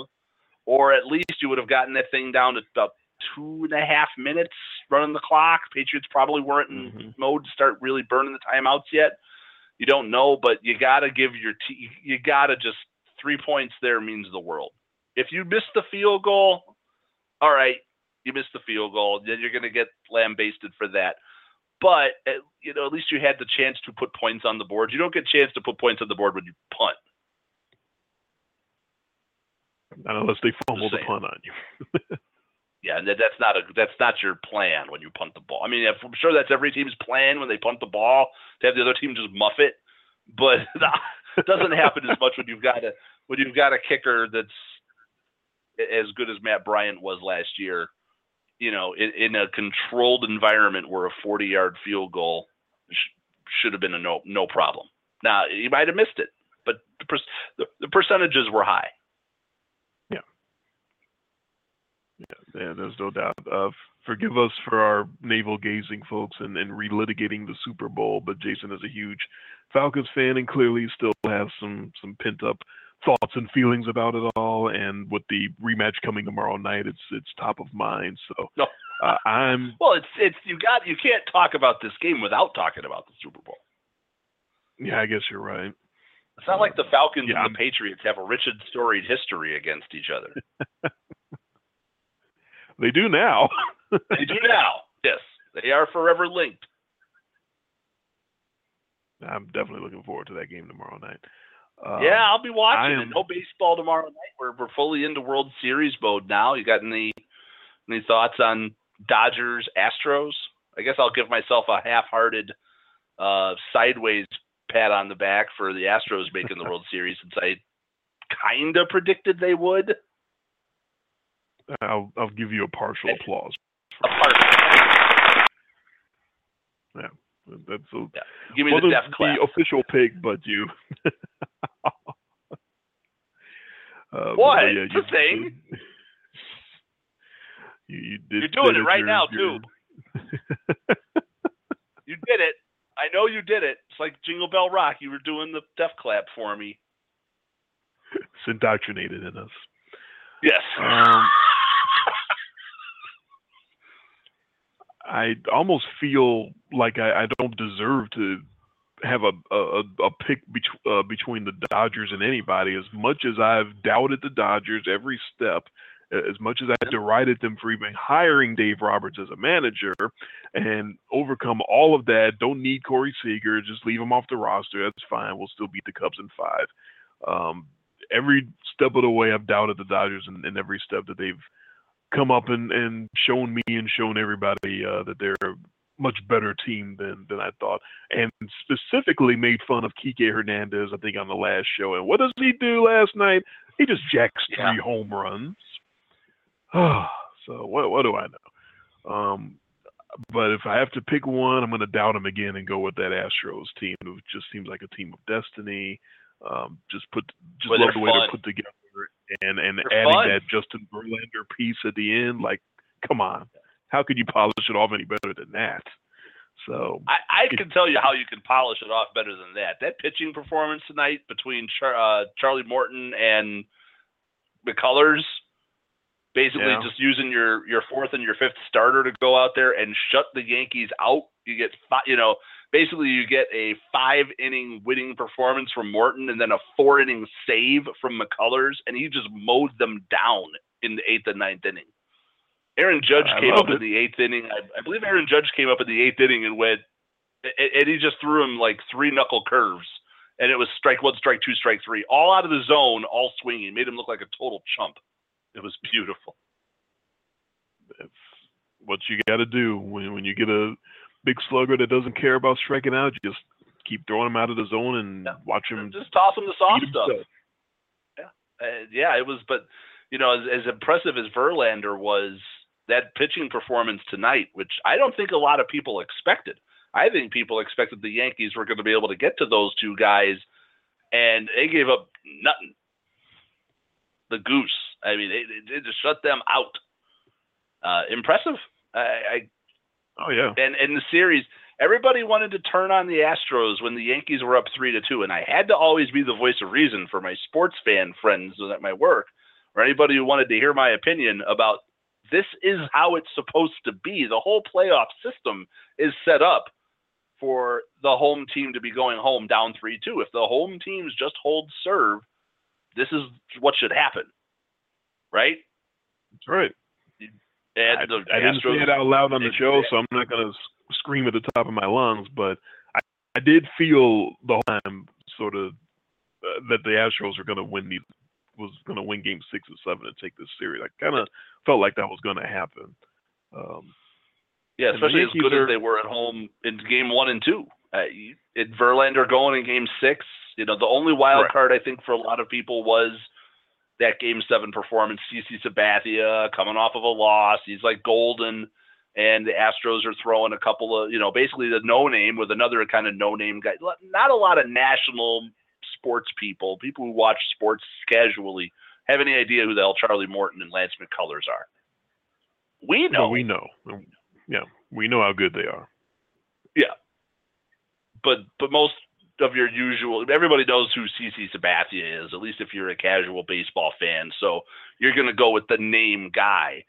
or at least you would have gotten that thing down to about two and a half minutes running the clock. Patriots probably weren't in Mhm. mode to start really burning the timeouts yet. You don't know, but you got to give your te- you got to just three points there means the world. If you miss the field goal, all right, you missed the field goal. Then you're going to get lambasted for that. But at, you know, at least you had the chance to put points on the board. You don't get a chance to put points on the board when you punt. Not unless they fumble the punt on you. Yeah, and that, that's not a that's not your plan when you punt the ball. I mean, I'm sure that's every team's plan when they punt the ball to have the other team just muff it, but it doesn't happen as much when you've got a when you've got a kicker that's as good as Matt Bryant was last year. You know, in, in a controlled environment where a 40 yard field goal sh- should have been a no no problem. Now you might have missed it, but the, per- the, the percentages were high. Yeah, there's no doubt. Uh, forgive us for our navel gazing folks and, and relitigating the Super Bowl, but Jason is a huge Falcons fan and clearly still has some some pent up thoughts and feelings about it all. And with the rematch coming tomorrow night, it's it's top of mind. So No. uh, I'm Well, it's it's you got you can't talk about this game without talking about the Super Bowl. yeah, I guess you're right. It's not like the Falcons Yeah, and the Patriots have a rich and storied history against each other. They do now. they do now. Yes, they are forever linked. I'm definitely looking forward to that game tomorrow night. Um, yeah, I'll be watching am- No baseball tomorrow night. We're we're fully into World Series mode now. You got any any thoughts on Dodgers Astros? I guess I'll give myself a half-hearted uh, sideways pat on the back for the Astros making the World Series since I kind of predicted they would. I'll I'll give you a partial applause. yeah That's a, yeah. Give me the clap. the official pig, but you. Uh, but What? yeah, It's a thing. You, you did You're doing it right you're- now, you're- You did it. I know you did it. It's like Jingle Bell Rock. You were doing the death clap for me. it's indoctrinated in us. Yes. Um, I almost feel like I, I don't deserve to have a a, a pick bet- uh, between the Dodgers and anybody. As much as I've doubted the Dodgers every step, as much as I derided them for even hiring Dave Roberts as a manager, and overcome all of that, don't need Corey Seager, just leave him off the roster. That's fine. We'll still beat the Cubs in five. Um, every step of the way, I've doubted the Dodgers, and, and every step that they've come up and, and shown me and shown everybody uh, that they're a much better team than than I thought, and specifically made fun of Kike Hernandez. I think on the last show, and what does he do last night? He just jacks Yeah. three home runs. so what what do I know? Um, but if I have to pick one, I'm going to doubt him again and go with that Astros team. It just seems like a team of destiny. Um, just put just Well, love the way fun. they're put together and and They're adding fun. that Justin Verlander piece at the end. Like, come on, how could you polish it off any better than that? So I, I can tell you how you can polish it off better than that. That pitching performance tonight between Char- uh, Charlie Morton and McCullers, basically Yeah. just using your your fourth and your fifth starter to go out there and shut the Yankees out. You get you know basically you get a five inning winning performance from Morton and then a four inning save from McCullers, and he just mowed them down in the eighth and ninth inning. Aaron Judge I came up in the eighth inning. I, I believe Aaron Judge came up in the eighth inning and went, and, and he just threw him like three knuckle curves, and it was strike one, strike two, strike three, all out of the zone, all swinging. Made him look like a total chump. It was beautiful. that's what you got to do when when you get a big slugger that doesn't care about striking out. Just keep throwing him out of the zone and Yeah. watch him Just toss him the soft stuff. himself. Uh, yeah, it was. But you know, as, as impressive as Verlander was, that pitching performance tonight, which I don't think a lot of people expected. I think people expected the Yankees were going to be able to get to those two guys, and they gave up nothing. The goose. I mean, they, they just shut them out. Uh, impressive. I, I Oh yeah, and in the series, everybody wanted to turn on the Astros when the Yankees were up three to two, and I had to always be the voice of reason for my sports fan friends at my work, or anybody who wanted to hear my opinion about this is how it's supposed to be. The whole playoff system is set up for the home team to be going home down three two. If the home teams just hold serve, this is what should happen, right? that's right. And I, the I didn't say it out loud on the show, so I'm not gonna scream at the top of my lungs. But I, I did feel the whole time sort of uh, that the Astros were gonna win these, was gonna win Game Six or Seven and take this series. I kind of felt like that was gonna happen. Um, Yeah, especially as good are- as they were at home in game one and two. Uh, it, Verlander going in game six. You know, the only wild Right. card I think for a lot of people was that game seven performance. CC Sabathia coming off of a loss. He's like golden. And the Astros are throwing a couple of, you know, basically the no name with another kind of no name guy. Not a lot of national sports people, people who watch sports casually, have any idea who the hell Charlie Morton and Lance McCullers are. We know. but we know, yeah, we know how good they are. Yeah. But but most of your usual everybody knows who CC Sabathia is, at least if you're a casual baseball fan. So you're gonna go with the name guy.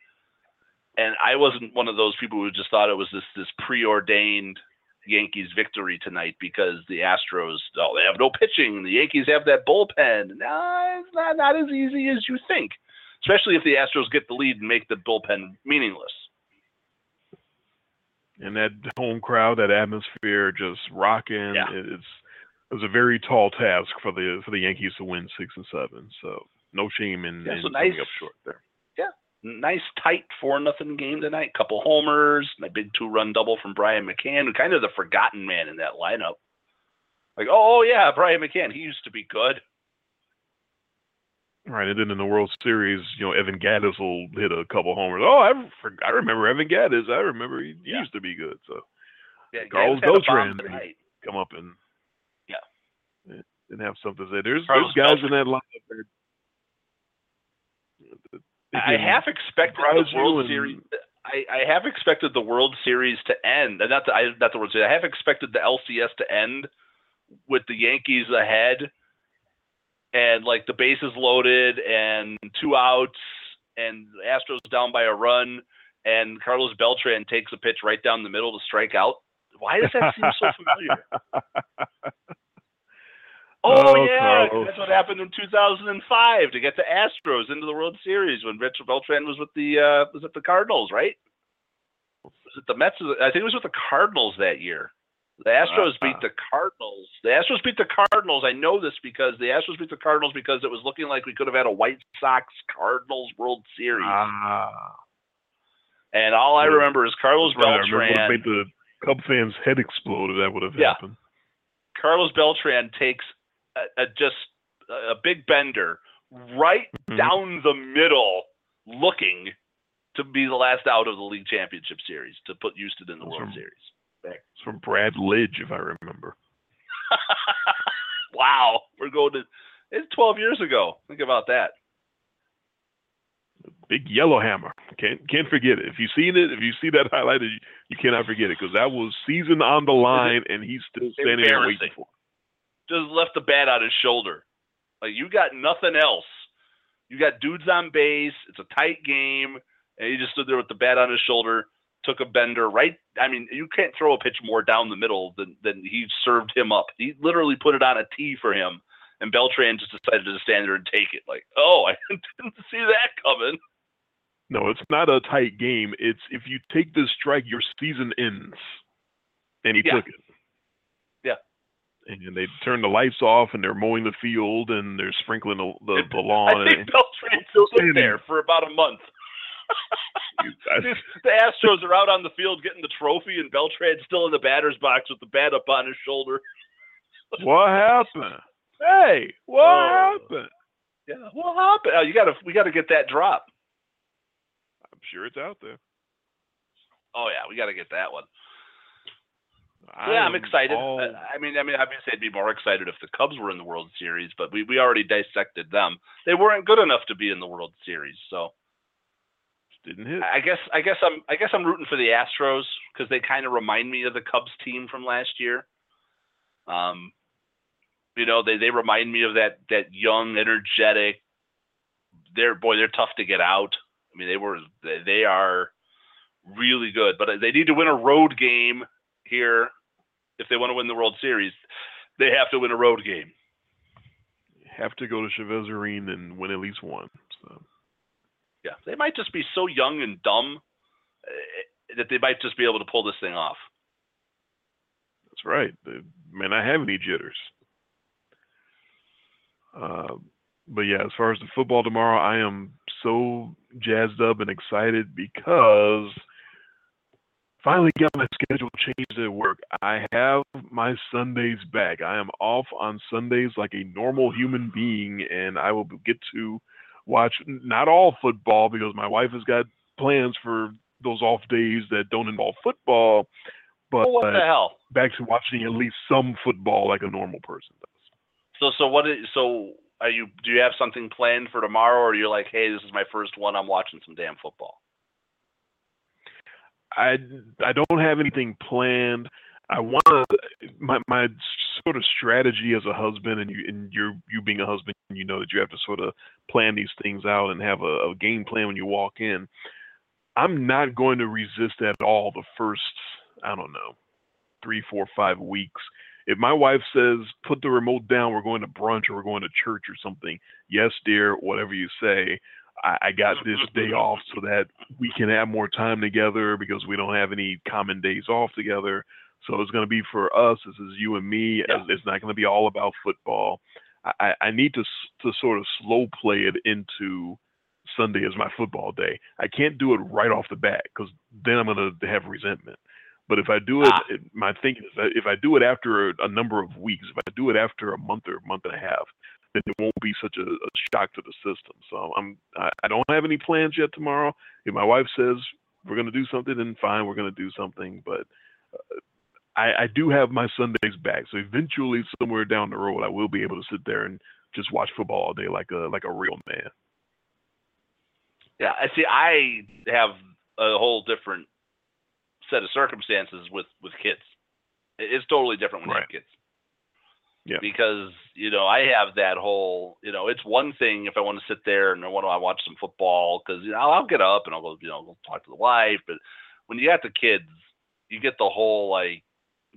And I wasn't one of those people who just thought it was this this preordained Yankees victory tonight because the Astros oh they have no pitching, the Yankees have that bullpen. No, it's not not as easy as you think. Especially if the Astros get the lead and make the bullpen meaningless. and that home crowd, that atmosphere, just rocking. Yeah. It's it was a very tall task for the for the Yankees to win six and seven. So no shame in, Yeah, in so coming nice- up short there. Yeah, nice tight four nothing game tonight. Couple homers, my big two run double from Brian McCann, who kind of the forgotten man in that lineup. Like, oh, oh yeah, Brian McCann, he used to be good. Right, and then in the World Series, you know, Evan Gattis will hit a couple homers. Oh, I I remember Evan Gattis. I remember he, Yeah. used to be good. So Yeah, Carlos Gattis had a bomb Beltran. come up and. And have something to say. There's there's guys in that lineup that, I half expected the World and- Series. I, I have expected the World Series to end, and not the I, not the World Series. I have expected the LCS to end with the Yankees ahead, and like the bases loaded and two outs, and the Astros down by a run, and Carlos Beltran takes a pitch right down the middle to strike out. Why does that seem so familiar? Oh, Oh, yeah, that's what happened in 2005 to get the Astros into the World Series when Rich Beltran was with the uh, was it the Cardinals, right? Was it the Mets? I think it was with the Cardinals that year. The Astros beat Uh-huh. the Cardinals. The Astros beat the Cardinals. I know this because the Astros beat the Cardinals because it was looking like we could have had a White Sox Cardinals World Series. ah, and all I remember is Carlos I remember Beltran. made the Cub fans' head explode if that would have Yeah. happened. Carlos Beltran takes a, a just a big bender right Mhm. down the middle, looking to be the last out of the league championship series to put Houston in the World are- Series. It's from Brad Lidge, if I remember. wow, we're going to it's 12 years ago. Think about that. Big yellow hammer. Can't can't forget it. If you've seen it, if you see that highlighted, you, you cannot forget it because that was season on the line, and he's still standing there waiting for. Just left the bat on his shoulder. Like you got nothing else. You got dudes on base. It's a tight game, and he just stood there with the bat on his shoulder. Took a bender right. I mean, you can't throw a pitch more down the middle than than he served him up. He literally put it on a tee for him, and Beltran just decided to stand there and take it. Like, oh, I didn't see that coming. No, it's not a tight game. It's if you take this strike, your season ends, and he Yeah. took it. And they turn the lights off, and they're mowing the field, and they're sprinkling the, the, the lawn. I think Beltran still stood there for about a month. The Astros are out on the field getting the trophy, and Beltran's still in the batter's box with the bat up on his shoulder. what happened? Hey, what Oh. happened? Yeah, what happened? Oh, you gotta, we gotta get that drop. I'm sure it's out there. Oh yeah, we gotta get that one. Yeah, I'm am excited. all- I mean, I mean, obviously, I'd be more excited if the Cubs were in the World Series, but we, we already dissected them. They weren't good enough to be in the World Series, so didn't hit. I guess I guess I'm I guess I'm rooting for the Astros because they kind of remind me of the Cubs team from last year. Um, you know, they they remind me of that that young, energetic. They're boy, they're tough to get out. I mean, they were they, they are really good, but they need to win a road game here if they want to win the World Series. They have to win a road game. Have to go to Chavez Ravine and win at least one. So Yeah, they might just be so young and dumb uh, that they might just be able to pull this thing off. that's right. They may not have any jitters. Uh, but yeah, as far as the football tomorrow, I am so jazzed up and excited because finally got my schedule changed at work. I have my Sundays back. I am off on Sundays like a normal human being, and I will get to watch not all football because my wife has got plans for those off days that don't involve football. But Well, what the hell? back to watching at least some football like a normal person does. So so what is so are you do you have something planned for tomorrow or you're like, hey, this is my first one, I'm watching some damn football. I I don't have anything planned. I want to my my sort of strategy as a husband, and you and you're you being a husband, you know that you have to sort of plan these things out and have a, a game plan when you walk in. I'm not going to resist at all the first I don't know three, four, five weeks. If my wife says put the remote down, we're going to brunch or we're going to church or something. Yes, dear, whatever you say. I, I got this day off so that we can have more time together because we don't have any common days off together. So it's going to be for us. This is you and me. Yeah. It's not going to be all about football. I, I- need to to sort of slow play it into Sunday as my football day. I can't do it right off the bat because then I'm going to have resentment. But if I do it, Ah. my thinking is that if I do it after a, a number of weeks, if I do it after a month or a month and a half, then it won't be such a, a shock to the system. So I'm I, I don't have any plans yet tomorrow. If my wife says we're going to do something, then fine, we're going to do something. But uh, I, I do have my Sundays back. So eventually, somewhere down the road, I will be able to sit there and just watch football all day like a like a real man. Yeah, I see I have a whole different set of circumstances with with kids. It's totally different when you have kids. Yeah. Because, you know, I have that whole, you know, it's one thing if I want to sit there and I want to watch some football because you know, I'll, I'll get up and I'll go, you know, go talk to the wife. But when you got the kids, you get the whole like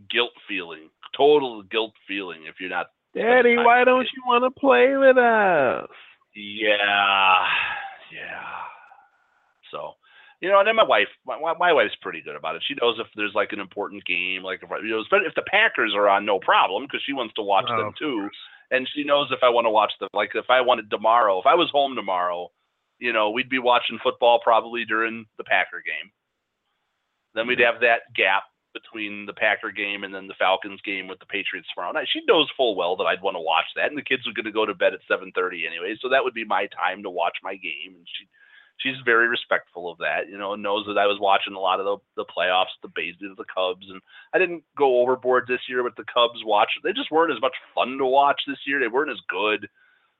guilt feeling, total guilt feeling if you're not. Daddy, why don't you want to play with us? Yeah, yeah. You know, and then my wife, my, my my wife's pretty good about it. She knows if there's like an important game, like if you know, but if the Packers are on, no problem because she wants to watch Oh, them too, and she knows if I want to watch them. Like if I wanted tomorrow, if I was home tomorrow, you know, we'd be watching football probably during the Packer game. Then we'd have that gap between the Packer game and then the Falcons game with the Patriots tomorrow night. She knows full well that I'd want to watch that, and the kids are going to go to bed at 7:30 anyway, so that would be my time to watch my game. And she, she's very respectful of that, you know, knows that I was watching a lot of the the playoffs, the bases, the Cubs, and I didn't go overboard this year with the Cubs watch. They just weren't as much fun to watch this year. They weren't as good.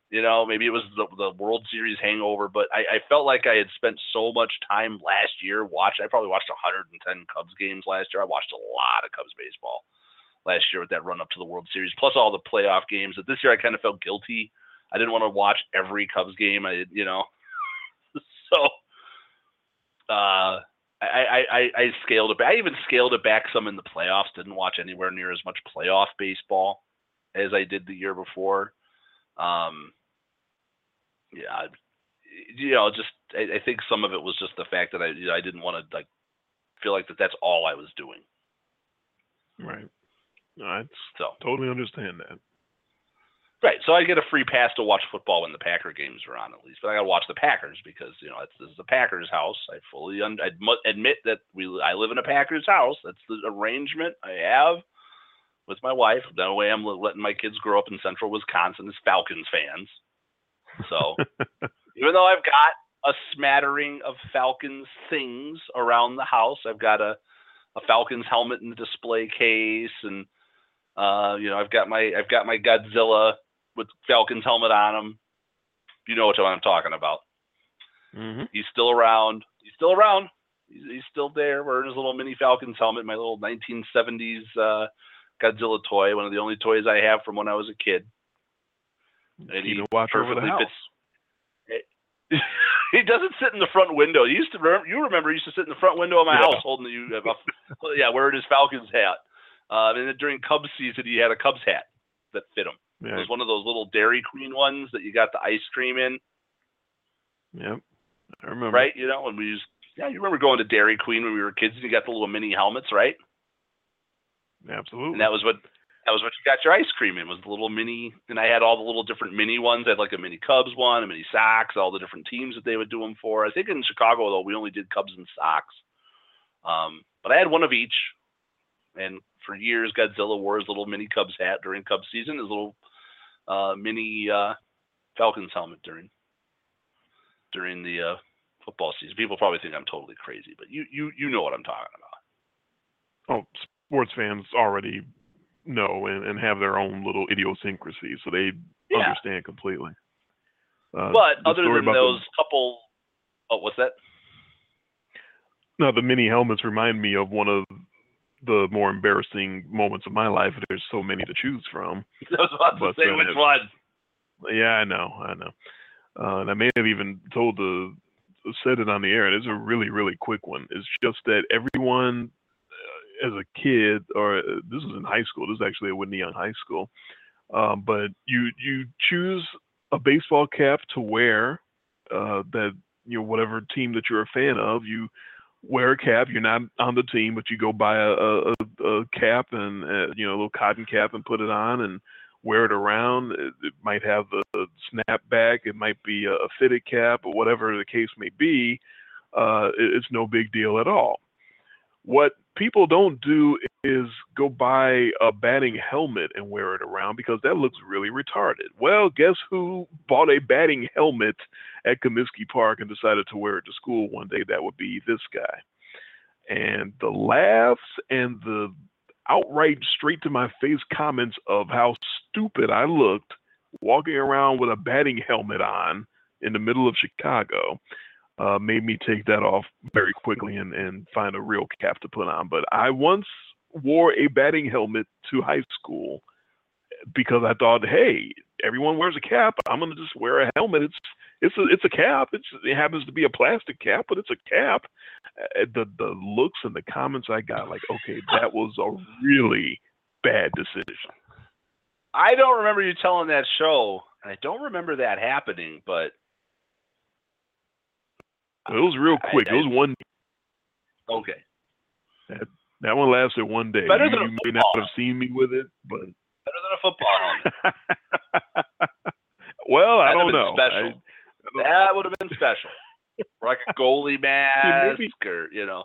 You know, maybe it was the, the World Series hangover, but I, I felt like I had spent so much time last year watching. I probably watched 110 Cubs games last year. I watched a lot of Cubs baseball last year with that run up to the World Series, plus all the playoff games. That this year I kind of felt guilty. I didn't want to watch every Cubs game. I, you know, so uh, I, I, I scaled it back. I even scaled it back some in the playoffs. Didn't watch anywhere near as much playoff baseball as I did the year before. Um, yeah, you know, just I, I, think some of it was just the fact that I you know, I didn't want to like feel like that that's all I was doing. Right. I so totally understand that. Right. So I get a free pass to watch football when the Packer games are on, at least. But I got to watch the Packers because you know it's, this is the Packers' house. I fully un- I admit that we I live in a Packers house. That's the arrangement I have with my wife. That way, I'm letting my kids grow up in Central Wisconsin as Falcons fans. So even though I've got a smattering of Falcons things around the house, I've got a a Falcons helmet in the display case, and uh, you know I've got my I've got my Godzilla with Falcons helmet on him. You know what I'm talking about. Mm-hmm. He's still around. He's still around. He's, he's, still there wearing his little mini Falcons helmet, my little 1970s uh, Godzilla toy, one of the only toys I have from when I was a kid. And he watch over the house. Fits, he doesn't sit in the front window. He used to remember. You remember? He used to sit in the front window of my yeah. house holding the you. yeah, wearing his Falcons hat. Uh, and then during Cubs season, he had a Cubs hat that fit him. Yeah. It was one of those little Dairy Queen ones that you got the ice cream in. Yep, I remember. Right, you know, when we used, yeah, you remember going to Dairy Queen when we were kids and you got the little mini helmets, right? Absolutely. And that was what that was what you got your ice cream in was the little mini. And I had all the little different mini ones. I had like a mini Cubs one, a mini Sox, all the different teams that they would do them for. I think in Chicago though we only did Cubs and Sox. Um, but I had one of each, and for years Godzilla wore his little mini Cubs hat during Cubs season, his little uh, mini uh, Falcons helmet during during the uh, football season. People probably think I'm totally crazy, but you you you know what I'm talking about. Oh, sports fans already know and, and have their own little idiosyncrasies, so they yeah. understand completely. Uh, but other than those the, couple, oh, what's that? No, the mini helmets remind me of one of the more embarrassing moments of my life. There's so many to choose from. I was about but, to say uh, which one. Yeah, I know, I know. Uh, and I may have even told the said it on the air. And it's a really, really quick one. It's just that everyone, uh, as a kid, or uh, this was in high school. This is actually at Whitney Young High School. Um, but you you choose a baseball cap to wear uh, that you know whatever team that you're a fan of. You wear a cap. You're not on the team, but you go buy a, a, a cap and uh, you know a little cotton cap and put it on and wear it around. It, it might have the, the snap back. It might be a, a fitted cap, or whatever the case may be. Uh, it, it's no big deal at all. What people don't do is go buy a batting helmet and wear it around because that looks really retarded. Well, guess who bought a batting helmet at Comiskey Park and decided to wear it to school one day? That would be this guy. And the laughs and the outright straight to my face comments of how stupid I looked walking around with a batting helmet on in the middle of Chicago uh, made me take that off very quickly and, and find a real cap to put on. But I once wore a batting helmet to high school because I thought, hey, everyone wears a cap. I'm gonna just wear a helmet. It's it's a it's a cap. It's, it happens to be a plastic cap, but it's a cap. Uh, the the looks and the comments I got, like, okay, that was a really bad decision. I don't remember you telling that show, and I don't remember that happening, but it was real quick. I, I, it was one. Okay. That, that one lasted one day. Better you, than you may not have seen me with it, but better than a football helmet. well, I don't know. Special. I, that would have been special. like a goalie mask, maybe, or you know.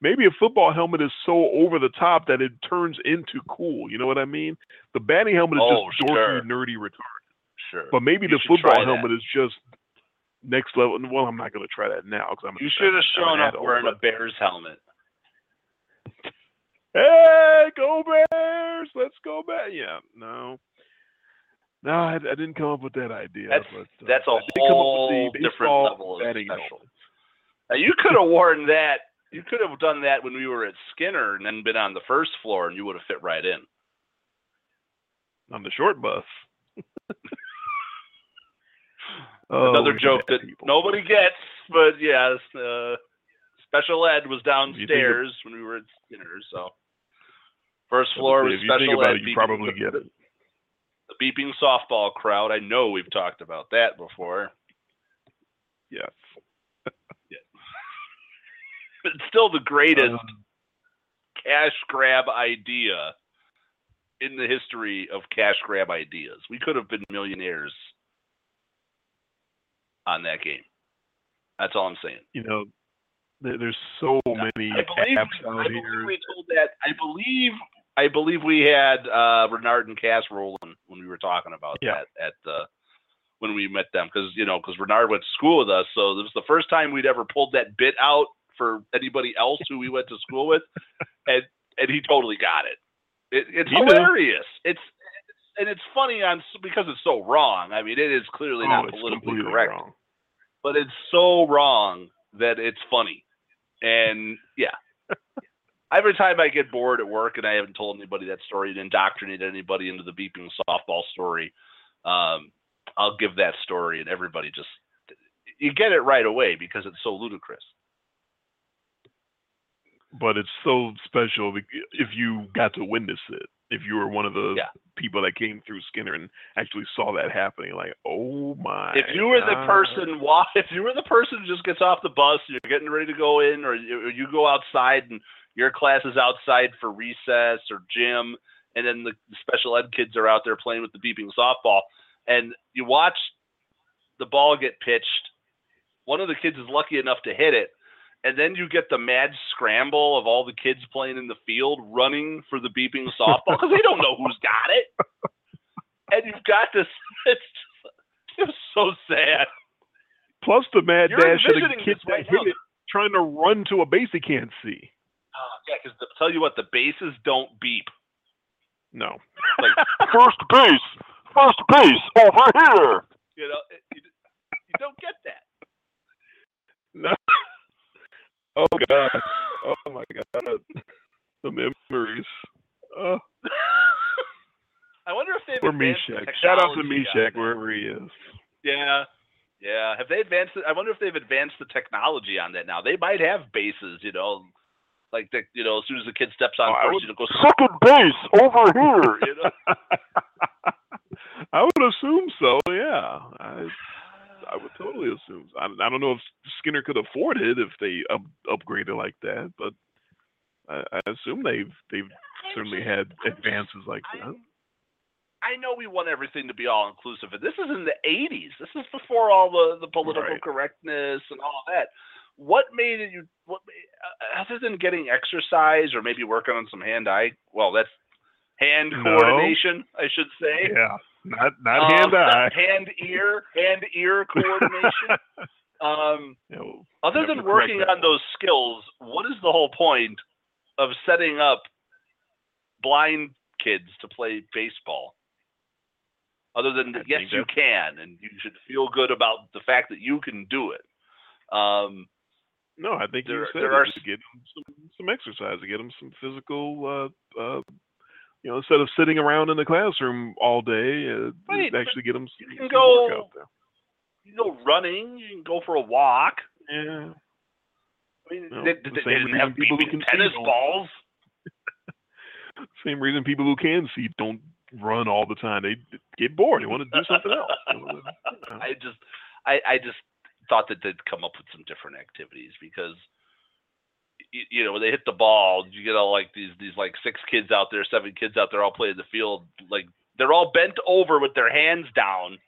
Maybe a football helmet is so over the top that it turns into cool. You know what I mean? The batting helmet is oh, just dorky, sure. nerdy, retarded. Sure. But maybe you the football helmet is just next level. Well, I'm not going to try that now because I'm. You should have shown up wearing a Bears helmet. Hey, go Bears! Let's go back. Yeah, no. No, I, I didn't come up with that idea. That's- but, uh, that's a I did come up with whole different level of special. Now, you could have worn that. You could have done that when we were at Skinner and then been on the first floor, and you would have fit right in. on the short bus. Oh, Another at joke that people. nobody gets, but yes, uh, special ed was You think of- downstairs when we were at Skinner. So first floor was If you think about it, you beeping- probably get it. The beeping softball crowd. I know we've talked about that before. Yes. It's still the greatest Um, cash grab idea in the history of cash grab ideas. We could have been millionaires on that game. That's all I'm saying. you know, there's so many I believe, apps I out believe here. we told that. I believe I believe we had uh, Renard and Cass rolling when we were talking about Yeah. that at the when we met them because you know because Renard went to school with us, so it was the first time we'd ever pulled that bit out for anybody else who we went to school with, and and he totally got it. it it's hilarious. It's and it's funny on because it's so wrong. I mean, it is clearly Oh, not politically correct wrong. but it's so wrong that it's funny. And yeah. Every time I get bored at work and I haven't told anybody that story and indoctrinated anybody into the beeping softball story, um, I'll give that story and everybody just you get it right away because it's so ludicrous. But it's so special if you got to witness it. If you were one of the Yeah. people that came through Skinner and actually saw that happening, like, oh my! If you were the person, if you were the person who just gets off the bus, and you're getting ready to go in, or you, or you go outside and your class is outside for recess or gym, and then the special ed kids are out there playing with the beeping softball, and you watch the ball get pitched. One of the kids is lucky enough to hit it, and then you get the mad scramble of all the kids playing in the field running for the beeping softball because they don't know who's got it, and you've got this. It's just so sad. plus the mad You're dash of the kids right hit it, trying to run to a base he can't see. Uh, yeah, because tell you what, the bases don't beep. No. Like First base! First base! Over here! you know, it, you, you don't get that. No. Oh god. Oh my god. The memories. Oh, I wonder if they've advanced the Shout out to technology on Meshach that. wherever he is. Yeah, yeah. Have they advanced? it? I wonder if they've advanced the technology on that now. They might have bases, you know, like the, you know, as soon as the kid steps on Oh, first, you know, go Second base! Over here! you know. I would assume so. Yeah, I, I would totally assume. So. I, I don't know if Skinner could afford it if they up, upgraded like that, but I, I assume they've they've certainly had advances like that. I know we want everything to be all inclusive, and this is in the '80s. This is before all the the political Right. correctness and all that. What made you? What uh, other than getting exercise or maybe working on some hand-eye? Well, that's hand No. coordination, I should say. Yeah, not not Um, hand eye. hand ear, hand ear coordination. um, other than working on those skills, what is the whole point of setting up blind kids to play baseball? Other than yes, you can, and you should feel good about the fact that you can do it. Um, No, I think There- you said there are to get them some, some exercise, to get them some physical. Uh, uh, you know, instead of sitting around in the classroom all day, uh, Right, actually get them some, you can some go- work out there. you can go running, you can go for a walk. Yeah, I mean, Well, they, the they, didn't have people who can see tennis balls. same reason people who can see don't run all the time. They get bored. They want to do something else. They wanna, you know. I just, I, I just thought that they'd come up with some different activities because, you, know, when they hit the ball, you get all like these, these like six kids out there, seven kids out there, all playing the field. Like they're all bent over with their hands down,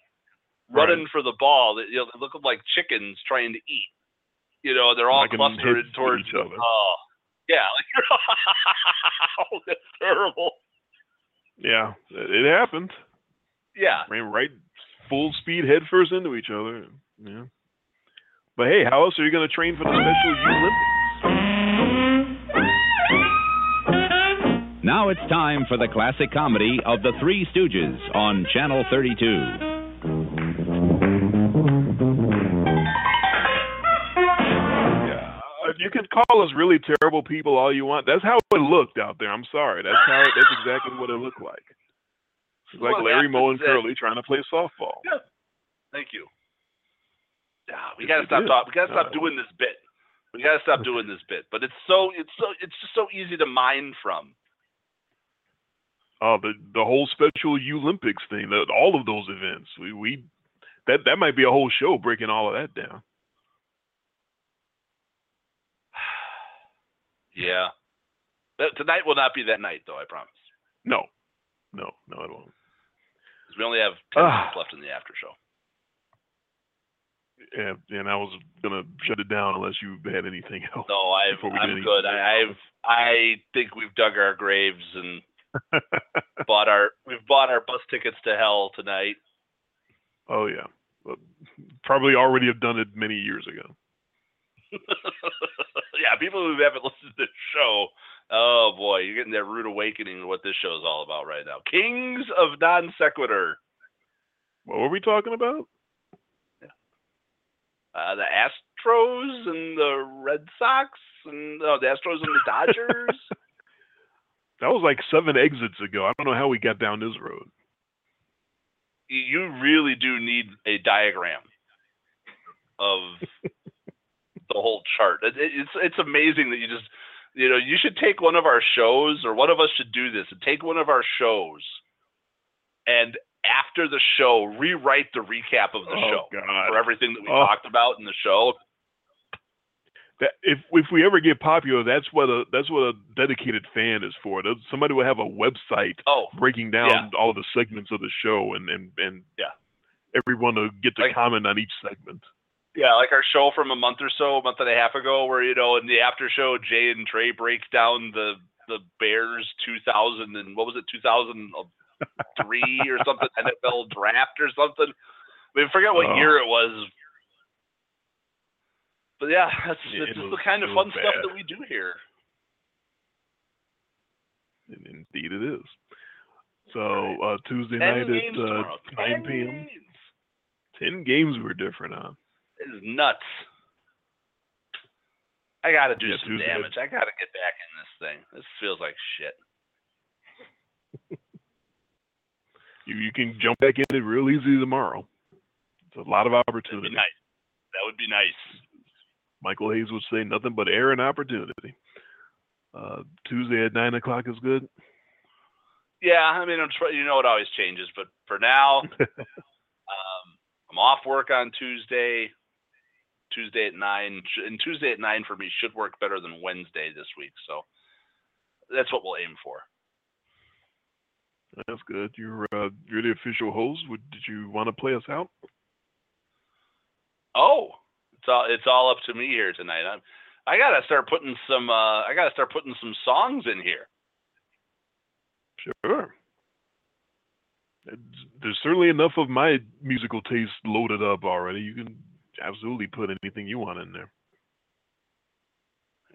running for the ball. They, you know, they look like chickens trying to eat. You know, they're all Knocking clustered towards each other. Oh, yeah, like oh, that's terrible. Yeah, it, it happened. Yeah, Ran right full speed headfirst into each other. Yeah. But hey, how else are you going to train for the Special U Olympics? Now it's time for the classic comedy of The Three Stooges on Channel 32. Yeah, uh, you can call us really terrible people all you want. That's how it looked out there. I'm sorry. That's how. That's exactly what it looked like. It's like Well, Larry that's Moe and. Curly trying to play softball. Yeah. Thank you. Yeah, we gotta stop did. talk, We gotta stop Uh, doing this bit. We gotta stop doing this bit. But it's so it's so it's just so easy to mine from. Oh, the the whole special Olympics thing. The, all of those events. We we that that might be a whole show breaking all of that down. Yeah. Tonight will not be that night, though. I promise. No, no, no, it won't. we only have ten Ah. minutes left in the after show. And and I was gonna shut it down unless you had anything else. No, I've, Before we get I'm any good. I, I've I think we've dug our graves and bought our we've bought our bus tickets to hell tonight. oh yeah, Well, probably already have done it many years ago. yeah, people who haven't listened to the show, oh boy, you're getting that rude awakening to what this show is all about right now. Kings of non sequitur. What were we talking about? Uh, the Astros and the Red Sox and oh, the Astros and the Dodgers. That was like seven exits ago. I don't know how we got down this road. you- really do need a diagram of the whole chart. It, it- it's it's amazing that you just you know you should take one of our shows or one of us should do this and take one of our shows and after the show rewrite the recap of the oh show God! for everything that we Oh. talked about in the show. That, if if we ever get popular, that's what a that's what a dedicated fan is for. Somebody will have a website Oh, breaking down Yeah. all the segments of the show, and and and Yeah. everyone will get to Like- comment on each segment. Yeah, like our show from a month or so, a month and a half ago, where you know in the after show, Jay and Dre break down the the Bears 2000 and what was it 2003 or something NFL draft or something. I mean, forget what Oh. year it was. But yeah, that's Yeah, it's just was- the kind of fun stuff that we do here. And indeed, it is. So uh, Tuesday Ten night at uh, tomorrow. 9 p.m. games. Ten games were different on. It is nuts. I gotta do Yeah, some Tuesday- damage. I gotta get back in this thing. This feels like shit. You you can jump back in it real easy tomorrow. It's a lot of opportunity. nice. That would be nice. Michael Hayes would say nothing but air and opportunity. Uh, Tuesday at nine o'clock is good. Yeah, I mean, I'm try- you know, it always changes, but for now, um, I'm off work on Tuesday. Tuesday at nine, and Tuesday at nine for me should work better than Wednesday this week. So that's what we'll aim for. That's good. You're uh, you're the official host. Would, did you want to play us out? Oh, it's all it's all up to me here tonight. I'm, I gotta start putting some. Uh, I gotta start putting some songs in here. Sure. There's certainly enough of my musical taste loaded up already. You can absolutely put anything you want in there.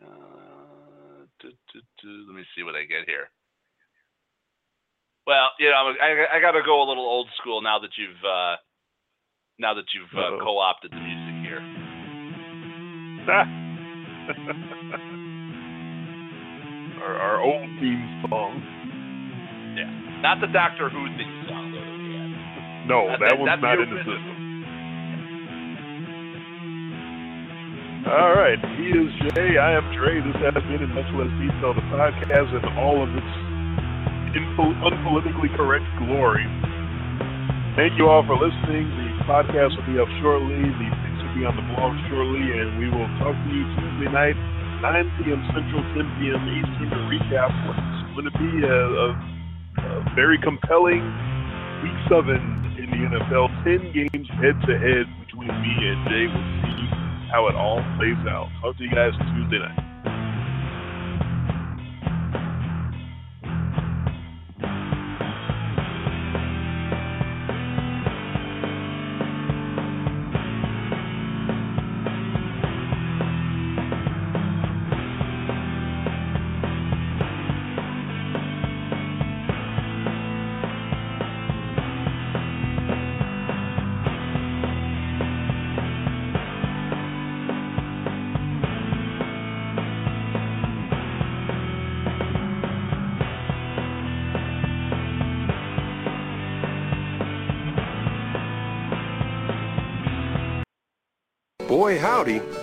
Uh, do, do, do, let me see what I get here. Well, you know, I, I got to go a little old school now that you've uh, now that you've uh, co-opted the music here. our, our old theme song. Yeah, not the Doctor Who theme song though. No, That- that, that- one's not in the system. All right, he is Jay. I am Dre. This has been in much less detail the podcast and all of its unpolitically correct glory. Thank you all for listening. The podcast will be up shortly. The things will be on the blog shortly, and we will talk to you Tuesday night, 9 p.m. Central, 10 p.m. Eastern, to recap what's going to be a, a, a very compelling Week 7 in the NFL. 10 games head to head between me and Jay. We'll see how it all plays out. Talk to you guys Tuesday night. Boy, howdy.